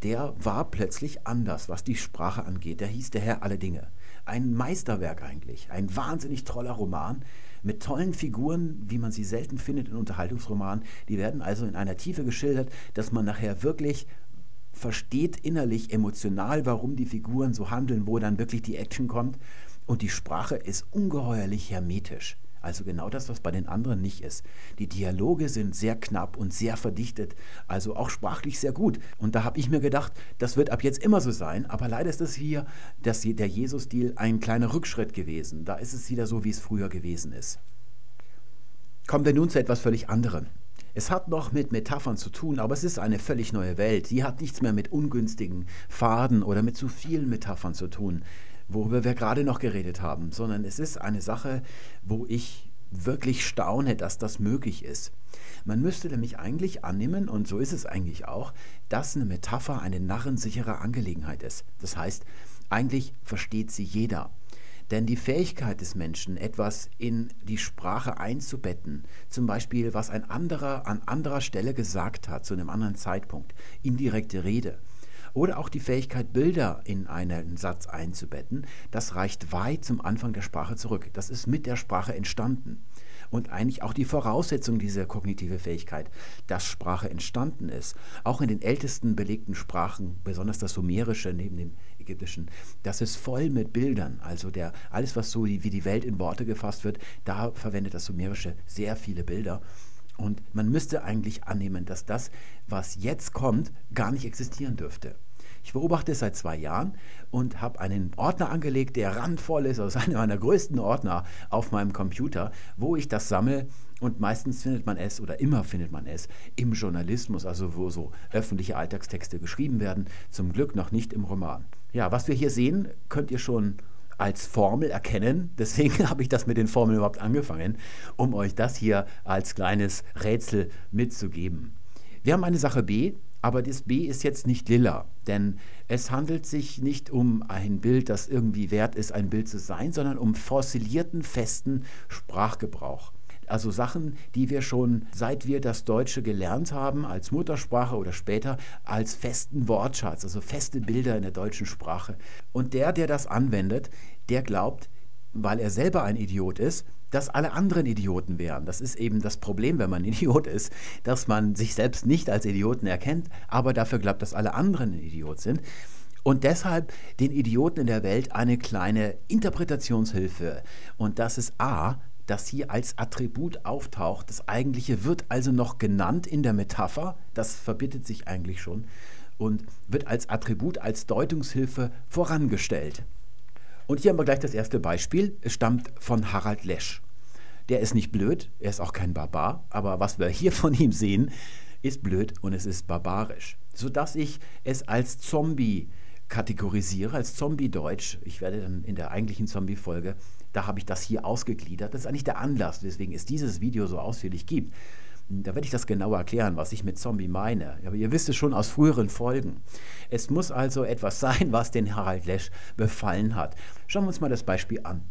der war plötzlich anders, was die Sprache angeht. Der hieß Der Herr alle Dinge. Ein Meisterwerk eigentlich, ein wahnsinnig toller Roman, mit tollen Figuren, wie man sie selten findet in Unterhaltungsromanen. Die werden also in einer Tiefe geschildert, dass man nachher wirklich versteht innerlich, emotional, warum die Figuren so handeln, wo dann wirklich die Action kommt. Und die Sprache ist ungeheuerlich hermetisch. Also genau das, was bei den anderen nicht ist. Die Dialoge sind sehr knapp und sehr verdichtet, also auch sprachlich sehr gut. Und da habe ich mir gedacht, das wird ab jetzt immer so sein, aber leider ist es hier das, der Jesus-Stil ein kleiner Rückschritt gewesen. Da ist es wieder so, wie es früher gewesen ist. Kommen wir nun zu etwas völlig anderem. Es hat noch mit Metaphern zu tun, aber es ist eine völlig neue Welt. Die hat nichts mehr mit ungünstigen Faden oder mit zu vielen Metaphern zu tun worüber wir gerade noch geredet haben, sondern es ist eine Sache, wo ich wirklich staune, dass das möglich ist. Man müsste nämlich eigentlich annehmen, und so ist es eigentlich auch, dass eine Metapher eine narrensichere Angelegenheit ist. Das heißt, eigentlich versteht sie jeder. Denn die Fähigkeit des Menschen, etwas in die Sprache einzubetten, zum Beispiel was ein anderer an anderer Stelle gesagt hat, zu einem anderen Zeitpunkt, indirekte Rede, oder auch die Fähigkeit, Bilder in einen Satz einzubetten, das reicht weit zum Anfang der Sprache zurück. Das ist mit der Sprache entstanden. Und eigentlich auch die Voraussetzung dieser kognitive Fähigkeit, dass Sprache entstanden ist. Auch in den ältesten belegten Sprachen, besonders das Sumerische neben dem Ägyptischen, das ist voll mit Bildern. Also der, alles, was so wie die Welt in Worte gefasst wird, da verwendet das Sumerische sehr viele Bilder. Und man müsste eigentlich annehmen, dass das, was jetzt kommt, gar nicht existieren dürfte. Ich beobachte es seit zwei Jahren und habe einen Ordner angelegt, der randvoll ist, also einer meiner größten Ordner auf meinem Computer, wo ich das sammle. Und meistens findet man es oder immer findet man es im Journalismus, also wo so öffentliche Alltagstexte geschrieben werden. Zum Glück noch nicht im Roman. Ja, was wir hier sehen, könnt ihr schon als Formel erkennen. Deswegen habe ich das mit den Formeln überhaupt angefangen, um euch das hier als kleines Rätsel mitzugeben. Wir haben eine Sache B, aber das B ist jetzt nicht lila, denn es handelt sich nicht um ein Bild, das irgendwie wert ist, ein Bild zu sein, sondern um fossilierten, festen Sprachgebrauch. Also Sachen, die wir schon seit wir das Deutsche gelernt haben, als Muttersprache oder später als festen Wortschatz, also feste Bilder in der deutschen Sprache. Und der, der das anwendet, der glaubt, weil er selber ein Idiot ist, dass alle anderen Idioten wären. Das ist eben das Problem, wenn man Idiot ist, dass man sich selbst nicht als Idioten erkennt, aber dafür glaubt, dass alle anderen Idiot sind. Und deshalb den Idioten in der Welt eine kleine Interpretationshilfe. Und das ist A, das hier als Attribut auftaucht. Das eigentliche wird also noch genannt in der Metapher, das verbittet sich eigentlich schon und wird als Attribut, als Deutungshilfe vorangestellt. Und hier haben wir gleich das erste Beispiel. Es stammt von Harald Lesch. Der ist nicht blöd, er ist auch kein Barbar, aber was wir hier von ihm sehen, ist blöd und es ist barbarisch. Sodass ich es als Zombie kategorisiere, als Zombie-Deutsch. Ich werde dann in der eigentlichen Zombie-Folge, da habe ich das hier ausgegliedert. Das ist eigentlich der Anlass, weswegen es dieses Video so ausführlich gibt. Da werde ich das genauer erklären, was ich mit Zombie meine. Aber ihr wisst es schon aus früheren Folgen. Es muss also etwas sein, was den Harald Lesch befallen hat. Schauen wir uns mal das Beispiel an.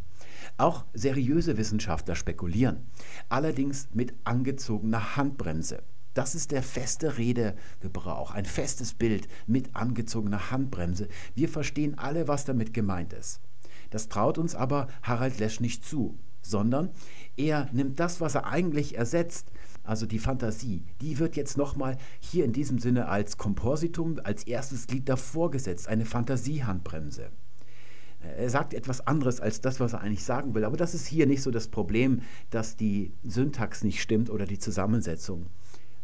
Auch seriöse Wissenschaftler spekulieren, allerdings mit angezogener Handbremse. Das ist der feste Redegebrauch, ein festes Bild mit angezogener Handbremse. Wir verstehen alle, was damit gemeint ist. Das traut uns aber Harald Lesch nicht zu, sondern er nimmt das, was er eigentlich ersetzt, also die Fantasie, die wird jetzt nochmal hier in diesem Sinne als Kompositum, als erstes Glied davor gesetzt, eine Fantasiehandbremse. Er sagt etwas anderes als das, was er eigentlich sagen will, aber das ist hier nicht so das Problem, dass die Syntax nicht stimmt oder die Zusammensetzung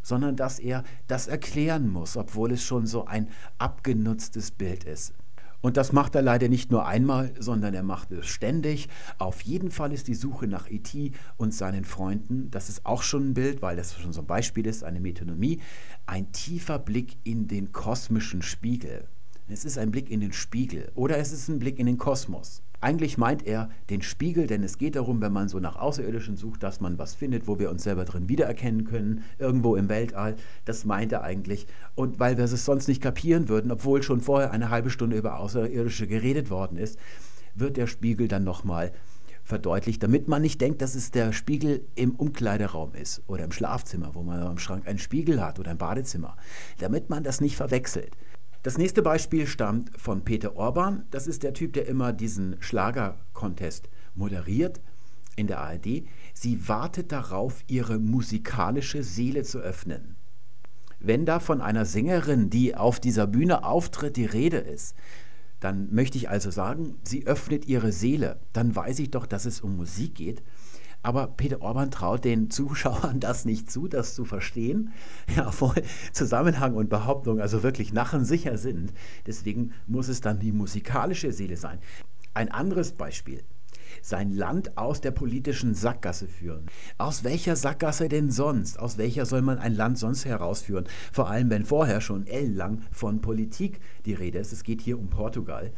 sondern dass er das erklären muss, obwohl es schon so ein abgenutztes Bild ist. Und das macht er leider nicht nur einmal, sondern er macht es ständig. Auf jeden Fall ist die Suche nach E.T. und seinen Freunden, das ist auch schon ein Bild, weil das schon so ein Beispiel ist, eine Metonomie, ein tiefer Blick in den kosmischen Spiegel. Es ist ein Blick in den Spiegel oder es ist ein Blick in den Kosmos. Eigentlich meint er den Spiegel, denn es geht darum, wenn man so nach Außerirdischen sucht, dass man was findet, wo wir uns selber drin wiedererkennen können, irgendwo im Weltall. Das meint er eigentlich. Und weil wir es sonst nicht kapieren würden, obwohl schon vorher eine halbe Stunde über Außerirdische geredet worden ist, wird der Spiegel dann nochmal verdeutlicht, damit man nicht denkt, dass es der Spiegel im Umkleideraum ist oder im Schlafzimmer, wo man im Schrank einen Spiegel hat oder im Badezimmer, damit man das nicht verwechselt. Das nächste Beispiel stammt von Peter Orban. Das ist der Typ, der immer diesen Schlager-Contest moderiert in der ARD. Sie wartet darauf, ihre musikalische Seele zu öffnen. Wenn da von einer Sängerin, die auf dieser Bühne auftritt, die Rede ist, dann möchte ich also sagen, sie öffnet ihre Seele. Dann weiß ich doch, dass es um Musik geht. Aber Peter Orban traut den Zuschauern das nicht zu, das zu verstehen, ja, obwohl Zusammenhang und Behauptung also wirklich nachensicher sind. Deswegen muss es dann die musikalische Seele sein. Ein anderes Beispiel. Sein Land aus der politischen Sackgasse führen. Aus welcher Sackgasse denn sonst? Aus welcher soll man ein Land sonst herausführen? Vor allem, wenn vorher schon ellenlang von Politik die Rede ist. Es geht hier um Portugal.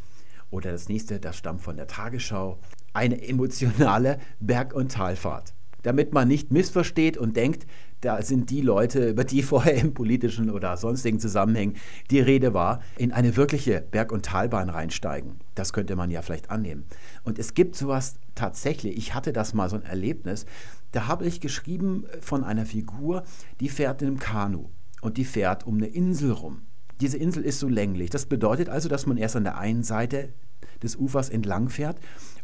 Oder das nächste, das stammt von der Tagesschau eine emotionale Berg- und Talfahrt. Damit man nicht missversteht und denkt, da sind die Leute, über die vorher im politischen oder sonstigen Zusammenhängen die Rede war, in eine wirkliche Berg- und Talbahn reinsteigen. Das könnte man ja vielleicht annehmen. Und es gibt sowas tatsächlich, ich hatte das mal so ein Erlebnis, da habe ich geschrieben von einer Figur, die fährt in einem Kanu und die fährt um eine Insel rum. Diese Insel ist so länglich. Das bedeutet also, dass man erst an der einen Seite des Ufers entlang fährt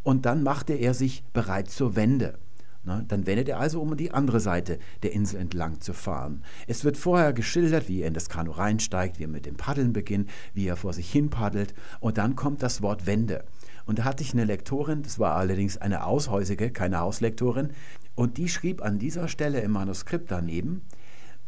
und dann machte er sich bereit zur Wende. Dann wendet er also, um die andere Seite der Insel entlang zu fahren. Es wird vorher geschildert, wie er in das Kanu reinsteigt, wie er mit dem Paddeln beginnt, wie er vor sich hin paddelt und dann kommt das Wort Wende. Und da hatte ich eine Lektorin, das war allerdings eine Aushäusige, keine Hauslektorin, und die schrieb an dieser Stelle im Manuskript daneben,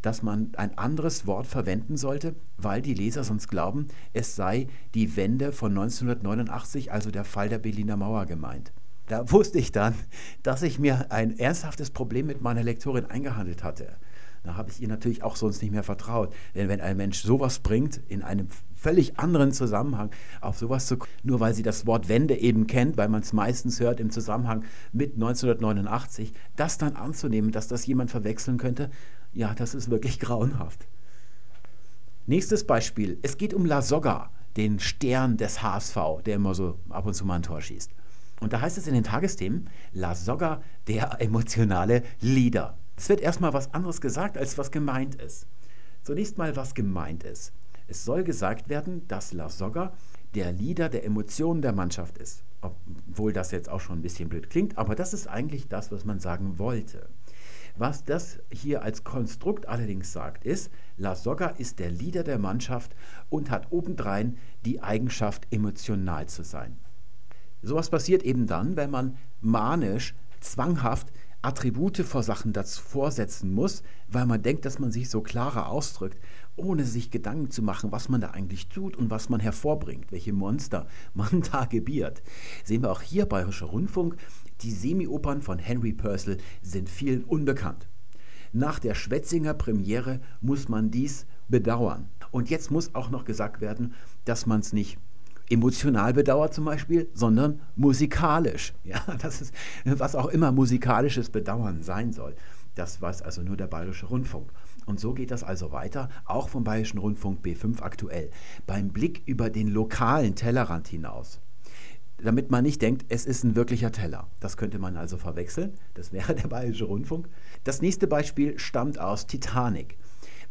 dass man ein anderes Wort verwenden sollte, weil die Leser sonst glauben, es sei die Wende von 1989, also der Fall der Berliner Mauer gemeint. Da wusste ich dann, dass ich mir ein ernsthaftes Problem mit meiner Lektorin eingehandelt hatte. Da habe ich ihr natürlich auch sonst nicht mehr vertraut. Denn wenn ein Mensch sowas bringt, in einem völlig anderen Zusammenhang, auf sowas zu nur weil sie das Wort Wende eben kennt, weil man es meistens hört im Zusammenhang mit 1989, das dann anzunehmen, dass das jemand verwechseln könnte, ja, das ist wirklich grauenhaft. Nächstes Beispiel. Es geht um La Soga, den Stern des HSV, der immer so ab und zu mal ein Tor schießt. Und da heißt es in den Tagesthemen, La Soga, der emotionale Leader. Es wird erstmal was anderes gesagt, als was gemeint ist. Zunächst mal, was gemeint ist. Es soll gesagt werden, dass La Soga der Leader der Emotionen der Mannschaft ist. Obwohl das jetzt auch schon ein bisschen blöd klingt, aber das ist eigentlich das, was man sagen wollte. Was das hier als Konstrukt allerdings sagt, ist, La Soga ist der Leader der Mannschaft und hat obendrein die Eigenschaft, emotional zu sein. Sowas passiert eben dann, wenn man manisch, zwanghaft Attribute vor Sachen dazu vorsetzen muss, weil man denkt, dass man sich so klarer ausdrückt, ohne sich Gedanken zu machen, was man da eigentlich tut und was man hervorbringt, welche Monster man da gebiert. Sehen wir auch hier Bayerischer Rundfunk, die Semi-Opern von Henry Purcell sind vielen unbekannt. Nach der Schwetzinger Premiere muss man dies bedauern. Und jetzt muss auch noch gesagt werden, dass man es nicht emotional bedauert zum Beispiel, sondern musikalisch. Ja, das ist, was auch immer musikalisches Bedauern sein soll. Das weiß also nur der Bayerische Rundfunk. Und so geht das also weiter, auch vom Bayerischen Rundfunk B5 aktuell. Beim Blick über den lokalen Tellerrand hinaus damit man nicht denkt, es ist ein wirklicher Teller. Das könnte man also verwechseln. Das wäre der Bayerische Rundfunk. Das nächste Beispiel stammt aus Titanic.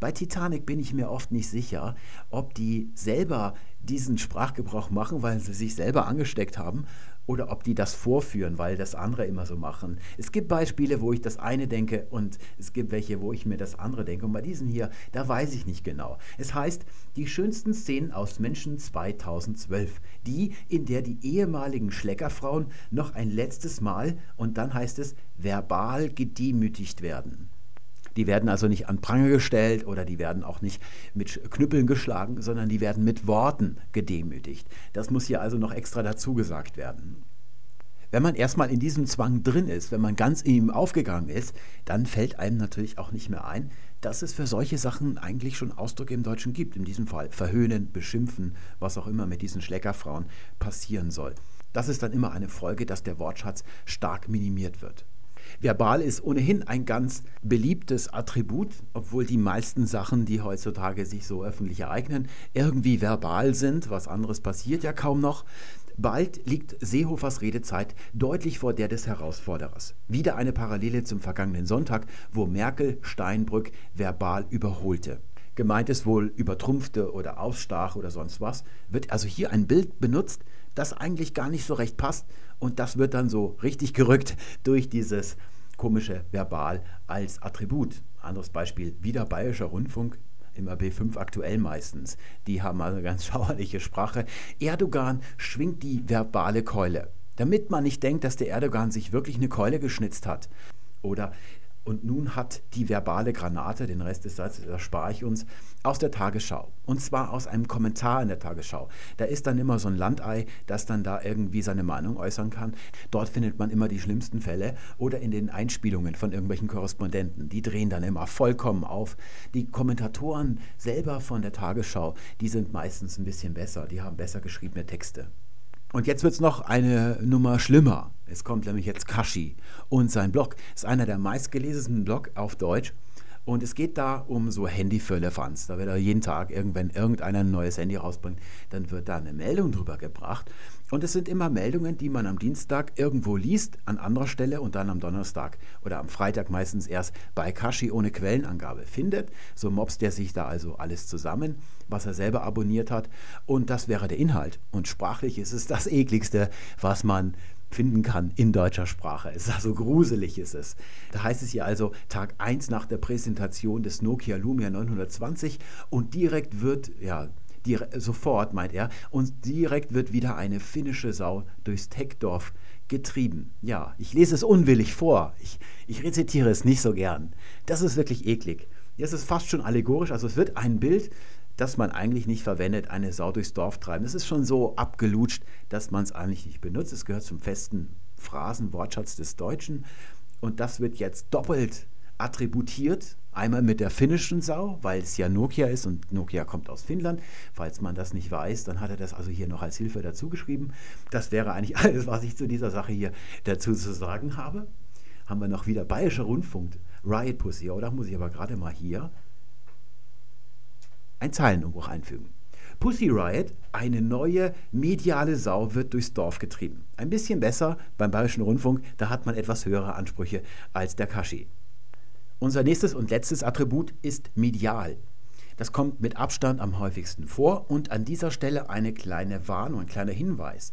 Bei Titanic bin ich mir oft nicht sicher, ob die selber diesen Sprachgebrauch machen, weil sie sich selber angesteckt haben, oder ob die das vorführen, weil das andere immer so machen. Es gibt Beispiele, wo ich das eine denke und es gibt welche, wo ich mir das andere denke. Und bei diesem hier, da weiß ich nicht genau. Es heißt, die schönsten Szenen aus Menschen 2012. Die, in der die ehemaligen Schleckerfrauen noch ein letztes Mal, und dann heißt es, verbal gedemütigt werden. Die werden also nicht an Pranger gestellt oder die werden auch nicht mit Knüppeln geschlagen, sondern die werden mit Worten gedemütigt. Das muss hier also noch extra dazu gesagt werden. Wenn man erstmal in diesem Zwang drin ist, wenn man ganz in ihm aufgegangen ist, dann fällt einem natürlich auch nicht mehr ein, dass es für solche Sachen eigentlich schon Ausdrücke im Deutschen gibt. In diesem Fall verhöhnen, beschimpfen, was auch immer mit diesen Schleckerfrauen passieren soll. Das ist dann immer eine Folge, dass der Wortschatz stark minimiert wird. Verbal ist ohnehin ein ganz beliebtes Attribut, obwohl die meisten Sachen, die heutzutage sich so öffentlich ereignen, irgendwie verbal sind. Was anderes passiert ja kaum noch. Bald liegt Seehofers Redezeit deutlich vor der des Herausforderers. Wieder eine Parallele zum vergangenen Sonntag, wo Merkel Steinbrück verbal überholte. Gemeint ist wohl übertrumpfte oder ausstach oder sonst was, wird also hier ein Bild benutzt, das eigentlich gar nicht so recht passt und das wird dann so richtig gerückt durch dieses komische Verbal als Attribut. Anderes Beispiel, wieder Bayerischer Rundfunk, immer B5 aktuell meistens. Die haben also ganz schauerliche Sprache. Erdogan schwingt die verbale Keule. Damit man nicht denkt, dass der Erdogan sich wirklich eine Keule geschnitzt hat. Oder und nun hat die verbale Granate, den Rest des Satzes erspare ich uns, aus der Tagesschau. Und zwar aus einem Kommentar in der Tagesschau. Da ist dann immer so ein Landei, das dann da irgendwie seine Meinung äußern kann. Dort findet man immer die schlimmsten Fälle oder in den Einspielungen von irgendwelchen Korrespondenten. Die drehen dann immer vollkommen auf. Die Kommentatoren selber von der Tagesschau, die sind meistens ein bisschen besser. Die haben besser geschriebene Texte. Und jetzt wird es noch eine Nummer schlimmer. Es kommt nämlich jetzt Kashi und sein Blog ist einer der meistgelesenen Blog auf Deutsch. Und es geht da um so Handy für Elefants. Da wird er jeden Tag, irgendwann irgendeiner ein neues Handy rausbringt, dann wird da eine Meldung drüber gebracht. Und es sind immer Meldungen, die man am Dienstag irgendwo liest, an anderer Stelle und dann am Donnerstag oder am Freitag meistens erst bei Kashi ohne Quellenangabe findet. So mobst er sich da also alles zusammen, was er selber abonniert hat. Und das wäre der Inhalt. Und sprachlich ist es das ekligste, was man finden kann in deutscher Sprache. Es ist also gruselig ist es. Da heißt es hier also Tag 1 nach der Präsentation des Nokia Lumia 920 und direkt wird, ja, sofort meint er, und direkt wird wieder eine finnische Sau durchs Techdorf getrieben. Ja, ich lese es unwillig vor. Ich, ich rezitiere es nicht so gern. Das ist wirklich eklig. Das ist fast schon allegorisch. Also es wird ein Bild das man eigentlich nicht verwendet, eine Sau durchs Dorf treiben. Das ist schon so abgelutscht, dass man es eigentlich nicht benutzt. Es gehört zum festen Phrasenwortschatz des Deutschen. Und das wird jetzt doppelt attributiert. Einmal mit der finnischen Sau, weil es ja Nokia ist und Nokia kommt aus Finnland. Falls man das nicht weiß, dann hat er das also hier noch als Hilfe dazu geschrieben. Das wäre eigentlich alles, was ich zu dieser Sache hier dazu zu sagen habe. Haben wir noch wieder Bayerischer Rundfunk, Riot Pussy, oder muss ich aber gerade mal hier ein Zeilenumbruch einfügen. Pussy Riot, eine neue mediale Sau, wird durchs Dorf getrieben. Ein bisschen besser beim Bayerischen Rundfunk, da hat man etwas höhere Ansprüche als der Kashi. Unser nächstes und letztes Attribut ist medial. Das kommt mit Abstand am häufigsten vor und an dieser Stelle eine kleine Warnung, ein kleiner Hinweis.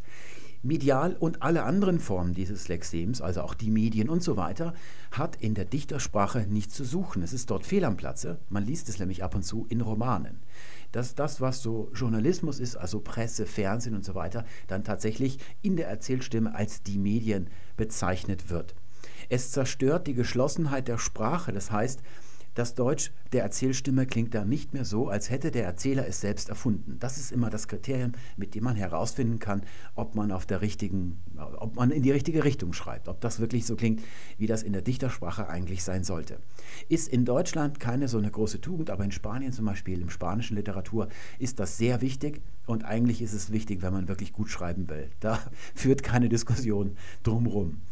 Medial und alle anderen Formen dieses Lexems, also auch die Medien und so weiter, hat in der Dichtersprache nichts zu suchen. Es ist dort fehl am Platze. Man liest es nämlich ab und zu in Romanen. Dass das, was so Journalismus ist, also Presse, Fernsehen und so weiter, dann tatsächlich in der Erzählstimme als die Medien bezeichnet wird. Es zerstört die Geschlossenheit der Sprache. Das heißt, das Deutsch der Erzählstimme klingt dann nicht mehr so, als hätte der Erzähler es selbst erfunden. Das ist immer das Kriterium, mit dem man herausfinden kann, ob man auf der richtigen, ob man in die richtige Richtung schreibt, ob das wirklich so klingt, wie das in der Dichtersprache eigentlich sein sollte. Ist in Deutschland keine so eine große Tugend, aber in Spanien zum Beispiel, im spanischen Literatur, ist das sehr wichtig und eigentlich ist es wichtig, wenn man wirklich gut schreiben will. Da führt keine Diskussion drumherum.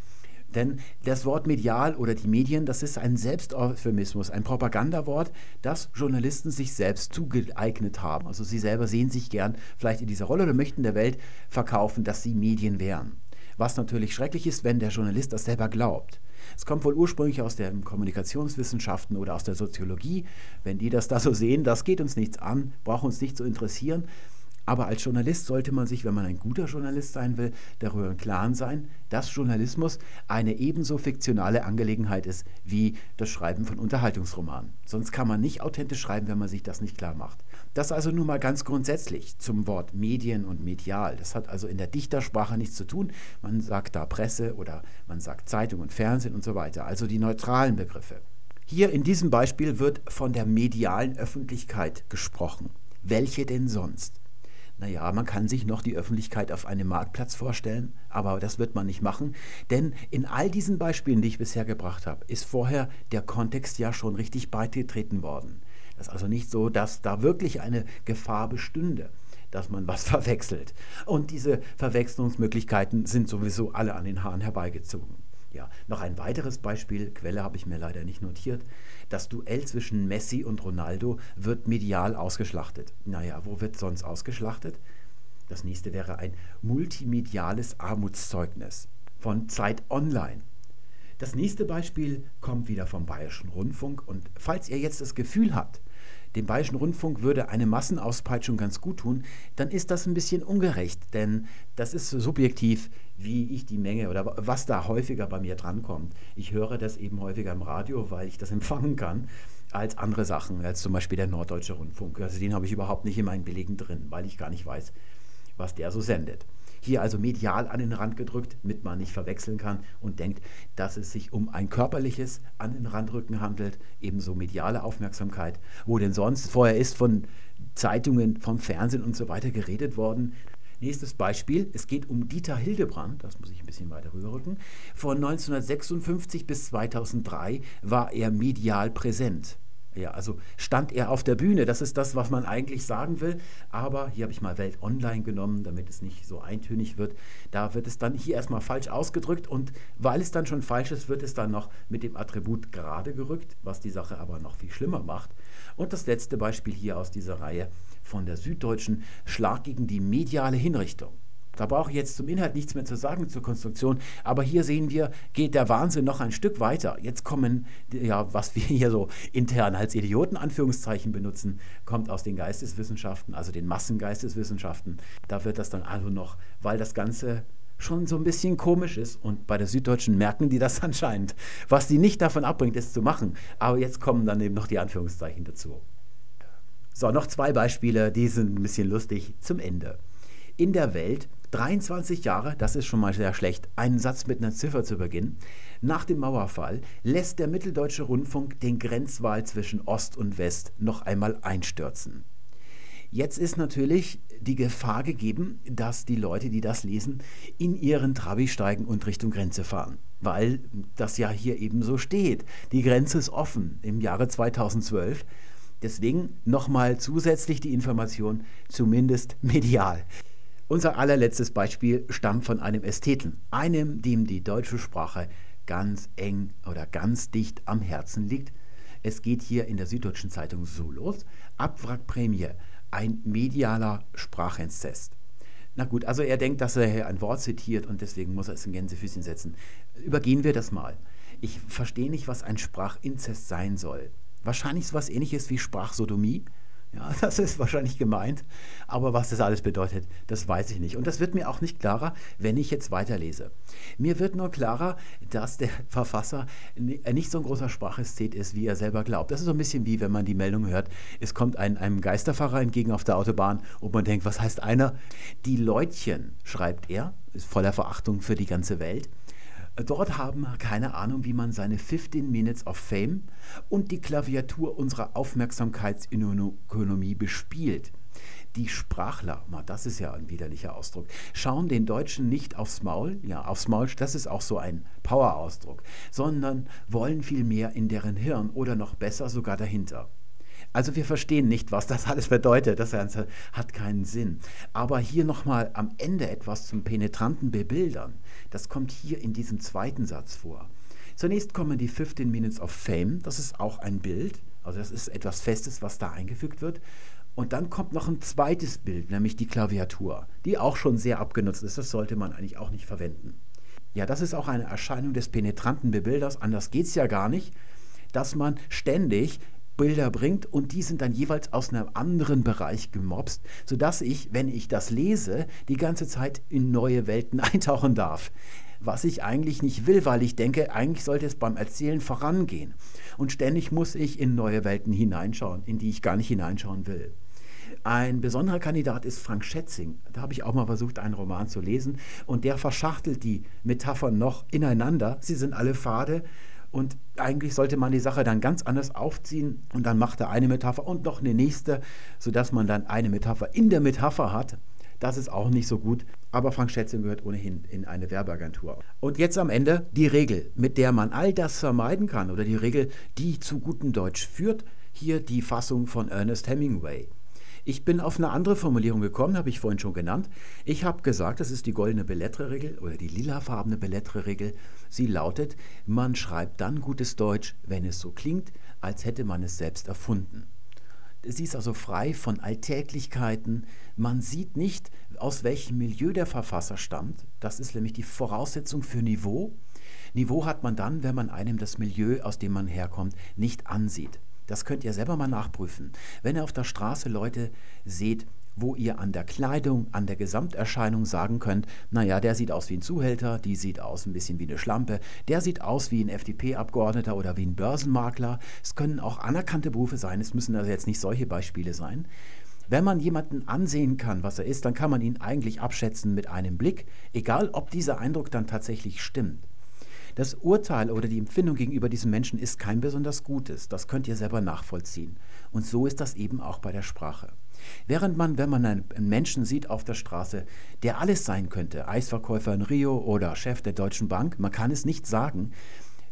Denn das Wort medial oder die Medien, das ist ein Selbsteuphemismus, ein Propagandawort, das Journalisten sich selbst zugeeignet haben. Also sie selber sehen sich gern vielleicht in dieser Rolle oder möchten der Welt verkaufen, dass sie Medien wären. Was natürlich schrecklich ist, wenn der Journalist das selber glaubt. Es kommt wohl ursprünglich aus den Kommunikationswissenschaften oder aus der Soziologie. Wenn die das da so sehen, das geht uns nichts an, braucht uns nicht zu interessieren. Aber als Journalist sollte man sich, wenn man ein guter Journalist sein will, darüber im Klaren sein, dass Journalismus eine ebenso fiktionale Angelegenheit ist wie das Schreiben von Unterhaltungsromanen. Sonst kann man nicht authentisch schreiben, wenn man sich das nicht klar macht. Das also nun mal ganz grundsätzlich zum Wort Medien und medial. Das hat also in der Dichtersprache nichts zu tun. Man sagt da Presse oder man sagt Zeitung und Fernsehen und so weiter. Also die neutralen Begriffe. Hier in diesem Beispiel wird von der medialen Öffentlichkeit gesprochen. Welche denn sonst? Naja, man kann sich noch die Öffentlichkeit auf einem Marktplatz vorstellen, aber das wird man nicht machen, denn in all diesen Beispielen, die ich bisher gebracht habe, ist vorher der Kontext ja schon richtig beigetreten worden. Das ist also nicht so, dass da wirklich eine Gefahr bestünde, dass man was verwechselt. Und diese Verwechslungsmöglichkeiten sind sowieso alle an den Haaren herbeigezogen. Ja, noch ein weiteres Beispiel, Quelle habe ich mir leider nicht notiert. Das Duell zwischen Messi und Ronaldo wird medial ausgeschlachtet. Naja, wo wird sonst ausgeschlachtet? Das nächste wäre ein multimediales Armutszeugnis von Zeit Online. Das nächste Beispiel kommt wieder vom Bayerischen Rundfunk und falls ihr jetzt das Gefühl habt, dem Bayerischen Rundfunk würde eine Massenauspeitschung ganz gut tun, dann ist das ein bisschen ungerecht, denn das ist subjektiv, wie ich die Menge oder was da häufiger bei mir drankommt. Ich höre das eben häufiger im Radio, weil ich das empfangen kann, als andere Sachen, als zum Beispiel der Norddeutsche Rundfunk. Also den habe ich überhaupt nicht in meinen Belegen drin, weil ich gar nicht weiß, was der so sendet. Hier also medial an den Rand gedrückt, damit man nicht verwechseln kann und denkt, dass es sich um ein körperliches an den Randrücken handelt, ebenso mediale Aufmerksamkeit. Wo denn sonst? Vorher ist von Zeitungen, vom Fernsehen und so weiter geredet worden. Nächstes Beispiel, es geht um Dieter Hildebrand, das muss ich ein bisschen weiter rüberrücken. Von 1956 bis 2003 war er medial präsent. Ja, also stand er auf der Bühne, das ist das, was man eigentlich sagen will. Aber hier habe ich mal Welt Online genommen, damit es nicht so eintönig wird. Da wird es dann hier erstmal falsch ausgedrückt und weil es dann schon falsch ist, wird es dann noch mit dem Attribut gerade gerückt, was die Sache aber noch viel schlimmer macht. Und das letzte Beispiel hier aus dieser Reihe von der Süddeutschen Schlag gegen die mediale Hinrichtung. Da brauche ich jetzt zum Inhalt nichts mehr zu sagen zur Konstruktion, aber hier sehen wir, geht der Wahnsinn noch ein Stück weiter. Jetzt kommen, ja, was wir hier so intern als Idioten Anführungszeichen benutzen, kommt aus den Geisteswissenschaften, also den Massengeisteswissenschaften. Da wird das dann also noch, weil das Ganze schon so ein bisschen komisch ist und bei der Süddeutschen merken die das anscheinend. Was sie nicht davon abbringt, es zu machen. Aber jetzt kommen dann eben noch die Anführungszeichen dazu. So, noch zwei Beispiele, die sind ein bisschen lustig zum Ende. In der Welt 23 Jahre, das ist schon mal sehr schlecht, einen Satz mit einer Ziffer zu beginnen. Nach dem Mauerfall lässt der Mitteldeutsche Rundfunk den Grenzwahl zwischen Ost und West noch einmal einstürzen. Jetzt ist natürlich die Gefahr gegeben, dass die Leute, die das lesen, in ihren Trabi steigen und Richtung Grenze fahren. Weil das ja hier eben so steht. Die Grenze ist offen im Jahre 2012. Deswegen nochmal zusätzlich die Information, zumindest medial. Unser allerletztes Beispiel stammt von einem Ästheten, einem, dem die deutsche Sprache ganz eng oder ganz dicht am Herzen liegt. Es geht hier in der Süddeutschen Zeitung so los. Abwrackprämie, ein medialer Sprachinzest. Na gut, also er denkt, dass er hier ein Wort zitiert und deswegen muss er es in Gänsefüßchen setzen. Übergehen wir das mal. Ich verstehe nicht, was ein Sprachinzest sein soll. Wahrscheinlich so etwas ähnliches wie Sprachsodomie. Ja, das ist wahrscheinlich gemeint, aber was das alles bedeutet, das weiß ich nicht. Und das wird mir auch nicht klarer, wenn ich jetzt weiterlese. Mir wird nur klarer, dass der Verfasser äh, nicht so ein großer Sprachästhet ist, wie er selber glaubt. Das ist so ein bisschen wie, wenn man die Meldung hört, es kommt ein, einem Geisterfahrer entgegen auf der Autobahn und man denkt, was heißt einer? Die Leutchen, schreibt er, ist voller Verachtung für die ganze Welt Dort haben wir keine Ahnung, wie man seine 15 Minutes of Fame und die Klaviatur unserer Aufmerksamkeitsökonomie bespielt. Die Sprachler, das ist ja ein widerlicher Ausdruck, schauen den Deutschen nicht aufs Maul, ja, aufs Maul, das ist auch so ein Power-Ausdruck, sondern wollen vielmehr in deren Hirn oder noch besser sogar dahinter. Also wir verstehen nicht, was das alles bedeutet. Das hat keinen Sinn. Aber hier nochmal am Ende etwas zum penetranten Bebildern. Das kommt hier in diesem zweiten Satz vor. Zunächst kommen die 15 Minutes of Fame. Das ist auch ein Bild. Also das ist etwas Festes, was da eingefügt wird. Und dann kommt noch ein zweites Bild, nämlich die Klaviatur, die auch schon sehr abgenutzt ist. Das sollte man eigentlich auch nicht verwenden. Ja, das ist auch eine Erscheinung des penetranten Bebilders. Anders geht es ja gar nicht, dass man ständig Bilder bringt und die sind dann jeweils aus einem anderen Bereich gemobst, sodass ich, wenn ich das lese, die ganze Zeit in neue Welten eintauchen darf. Was ich eigentlich nicht will, weil ich denke, eigentlich sollte es beim Erzählen vorangehen. Und ständig muss ich in neue Welten hineinschauen, in die ich gar nicht hineinschauen will. Ein besonderer Kandidat ist Frank Schätzing. Da habe ich auch mal versucht, einen Roman zu lesen. Und der verschachtelt die Metaphern noch ineinander. Sie sind alle fade und eigentlich sollte man die Sache dann ganz anders aufziehen und dann macht er eine Metapher und noch eine nächste, sodass man dann eine Metapher in der Metapher hat. Das ist auch nicht so gut, aber Frank Schätzing gehört ohnehin in eine Werbeagentur. Und jetzt am Ende die Regel, mit der man all das vermeiden kann oder die Regel, die zu gutem Deutsch führt. Hier die Fassung von Ernest Hemingway. Ich bin auf eine andere Formulierung gekommen, habe ich vorhin schon genannt. Ich habe gesagt, das ist die goldene Bellettre-Regel oder die lilafarbene Bellettre-Regel. Sie lautet, man schreibt dann gutes Deutsch, wenn es so klingt, als hätte man es selbst erfunden. Sie ist also frei von Alltäglichkeiten. Man sieht nicht, aus welchem Milieu der Verfasser stammt. Das ist nämlich die Voraussetzung für Niveau. Niveau hat man dann, wenn man einem das Milieu, aus dem man herkommt, nicht ansieht. Das könnt ihr selber mal nachprüfen. Wenn ihr auf der Straße Leute seht, wo ihr an der Kleidung, an der Gesamterscheinung sagen könnt, naja, der sieht aus wie ein Zuhälter, die sieht aus ein bisschen wie eine Schlampe, der sieht aus wie ein FDP-Abgeordneter oder wie ein Börsenmakler. Es können auch anerkannte Berufe sein, es müssen also jetzt nicht solche Beispiele sein. Wenn man jemanden ansehen kann, was er ist, dann kann man ihn eigentlich abschätzen mit einem Blick, egal ob dieser Eindruck dann tatsächlich stimmt. Das Urteil oder die Empfindung gegenüber diesem Menschen ist kein besonders gutes. Das könnt ihr selber nachvollziehen. Und so ist das eben auch bei der Sprache. Während man, wenn man einen Menschen sieht auf der Straße, der alles sein könnte, Eisverkäufer in Rio oder Chef der Deutschen Bank, man kann es nicht sagen,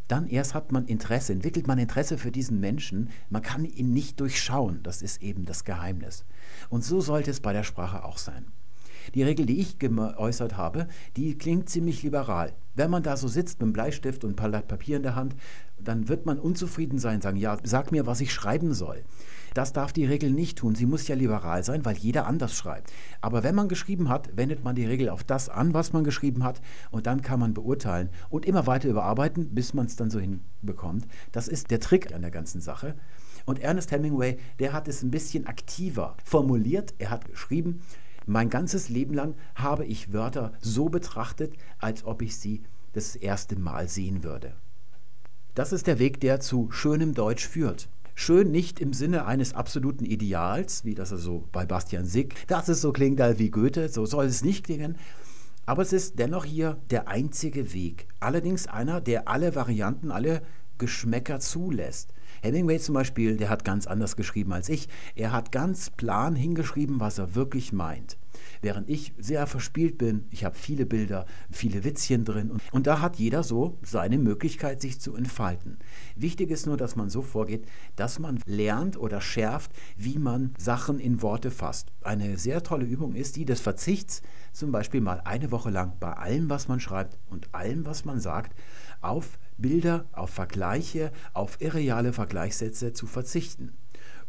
dann erst hat man Interesse, entwickelt man Interesse für diesen Menschen, man kann ihn nicht durchschauen, das ist eben das Geheimnis. Und so sollte es bei der Sprache auch sein. Die Regel, die ich geäußert habe, die klingt ziemlich liberal. Wenn man da so sitzt mit einem Bleistift und ein Blatt Papier in der Hand, dann wird man unzufrieden sein, sagen, ja, sag mir, was ich schreiben soll. Das darf die Regel nicht tun. Sie muss ja liberal sein, weil jeder anders schreibt. Aber wenn man geschrieben hat, wendet man die Regel auf das an, was man geschrieben hat, und dann kann man beurteilen und immer weiter überarbeiten, bis man es dann so hinbekommt. Das ist der Trick an der ganzen Sache. Und Ernest Hemingway, der hat es ein bisschen aktiver formuliert. Er hat geschrieben, mein ganzes Leben lang habe ich Wörter so betrachtet, als ob ich sie das erste Mal sehen würde. Das ist der Weg, der zu schönem Deutsch führt. Schön nicht im Sinne eines absoluten Ideals, wie das also bei Bastian Sick, dass es so klingt wie Goethe, so soll es nicht klingen, aber es ist dennoch hier der einzige Weg. Allerdings einer, der alle Varianten, alle Geschmäcker zulässt. Hemingway zum Beispiel, der hat ganz anders geschrieben als ich. Er hat ganz plan hingeschrieben, was er wirklich meint. Während ich sehr verspielt bin, ich habe viele Bilder, viele Witzchen drin und, und da hat jeder so seine Möglichkeit, sich zu entfalten. Wichtig ist nur, dass man so vorgeht, dass man lernt oder schärft, wie man Sachen in Worte fasst. Eine sehr tolle Übung ist die des Verzichts, zum Beispiel mal eine Woche lang bei allem, was man schreibt und allem, was man sagt, auf Bilder, auf Vergleiche, auf irreale Vergleichssätze zu verzichten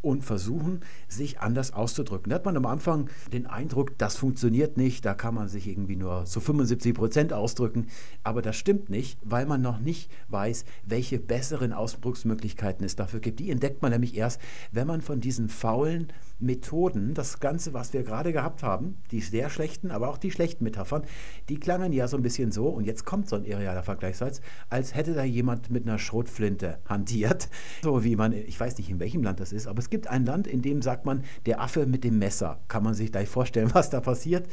und versuchen, sich anders auszudrücken. Da hat man am Anfang den Eindruck, das funktioniert nicht, da kann man sich irgendwie nur zu 75 Prozent ausdrücken. Aber das stimmt nicht, weil man noch nicht weiß, welche besseren Ausdrucksmöglichkeiten es dafür gibt. Die entdeckt man nämlich erst, wenn man von diesen faulen Methoden, das Ganze, was wir gerade gehabt haben, die sehr schlechten, aber auch die schlechten Metaphern, die klangen ja so ein bisschen so, und jetzt kommt so ein irrealer Vergleichssatz, als hätte da jemand mit einer Schrotflinte hantiert. So wie man, ich weiß nicht, in welchem Land das ist, aber es gibt ein Land, in dem sagt man, der Affe mit dem Messer. Kann man sich gleich vorstellen, was da passiert?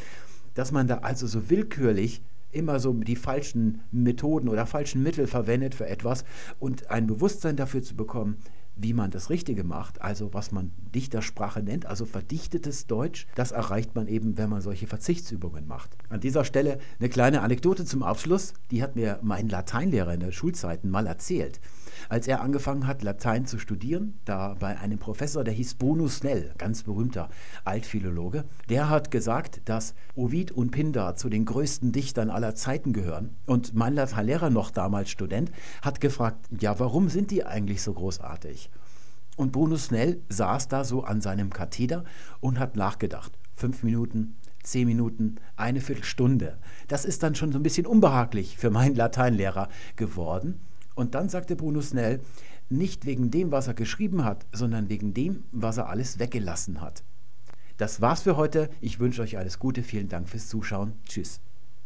Dass man da also so willkürlich immer so die falschen Methoden oder falschen Mittel verwendet für etwas und ein Bewusstsein dafür zu bekommen, wie man das Richtige macht, also was man Dichtersprache nennt, also verdichtetes Deutsch, das erreicht man eben, wenn man solche Verzichtsübungen macht. An dieser Stelle eine kleine Anekdote zum Abschluss, die hat mir mein Lateinlehrer in der Schulzeiten mal erzählt. Als er angefangen hat, Latein zu studieren, da bei einem Professor, der hieß Bruno Snell, ganz berühmter Altphilologe, der hat gesagt, dass Ovid und Pindar zu den größten Dichtern aller Zeiten gehören. Und mein Lateinlehrer, noch damals Student, hat gefragt, ja, warum sind die eigentlich so großartig? Und Bruno Snell saß da so an seinem Katheder und hat nachgedacht. Fünf Minuten, zehn Minuten, eine Viertelstunde. Das ist dann schon so ein bisschen unbehaglich für meinen Lateinlehrer geworden. Und dann sagte Bruno Snell, nicht wegen dem, was er geschrieben hat, sondern wegen dem, was er alles weggelassen hat. Das war's für heute. Ich wünsche euch alles Gute. Vielen Dank fürs Zuschauen. Tschüss.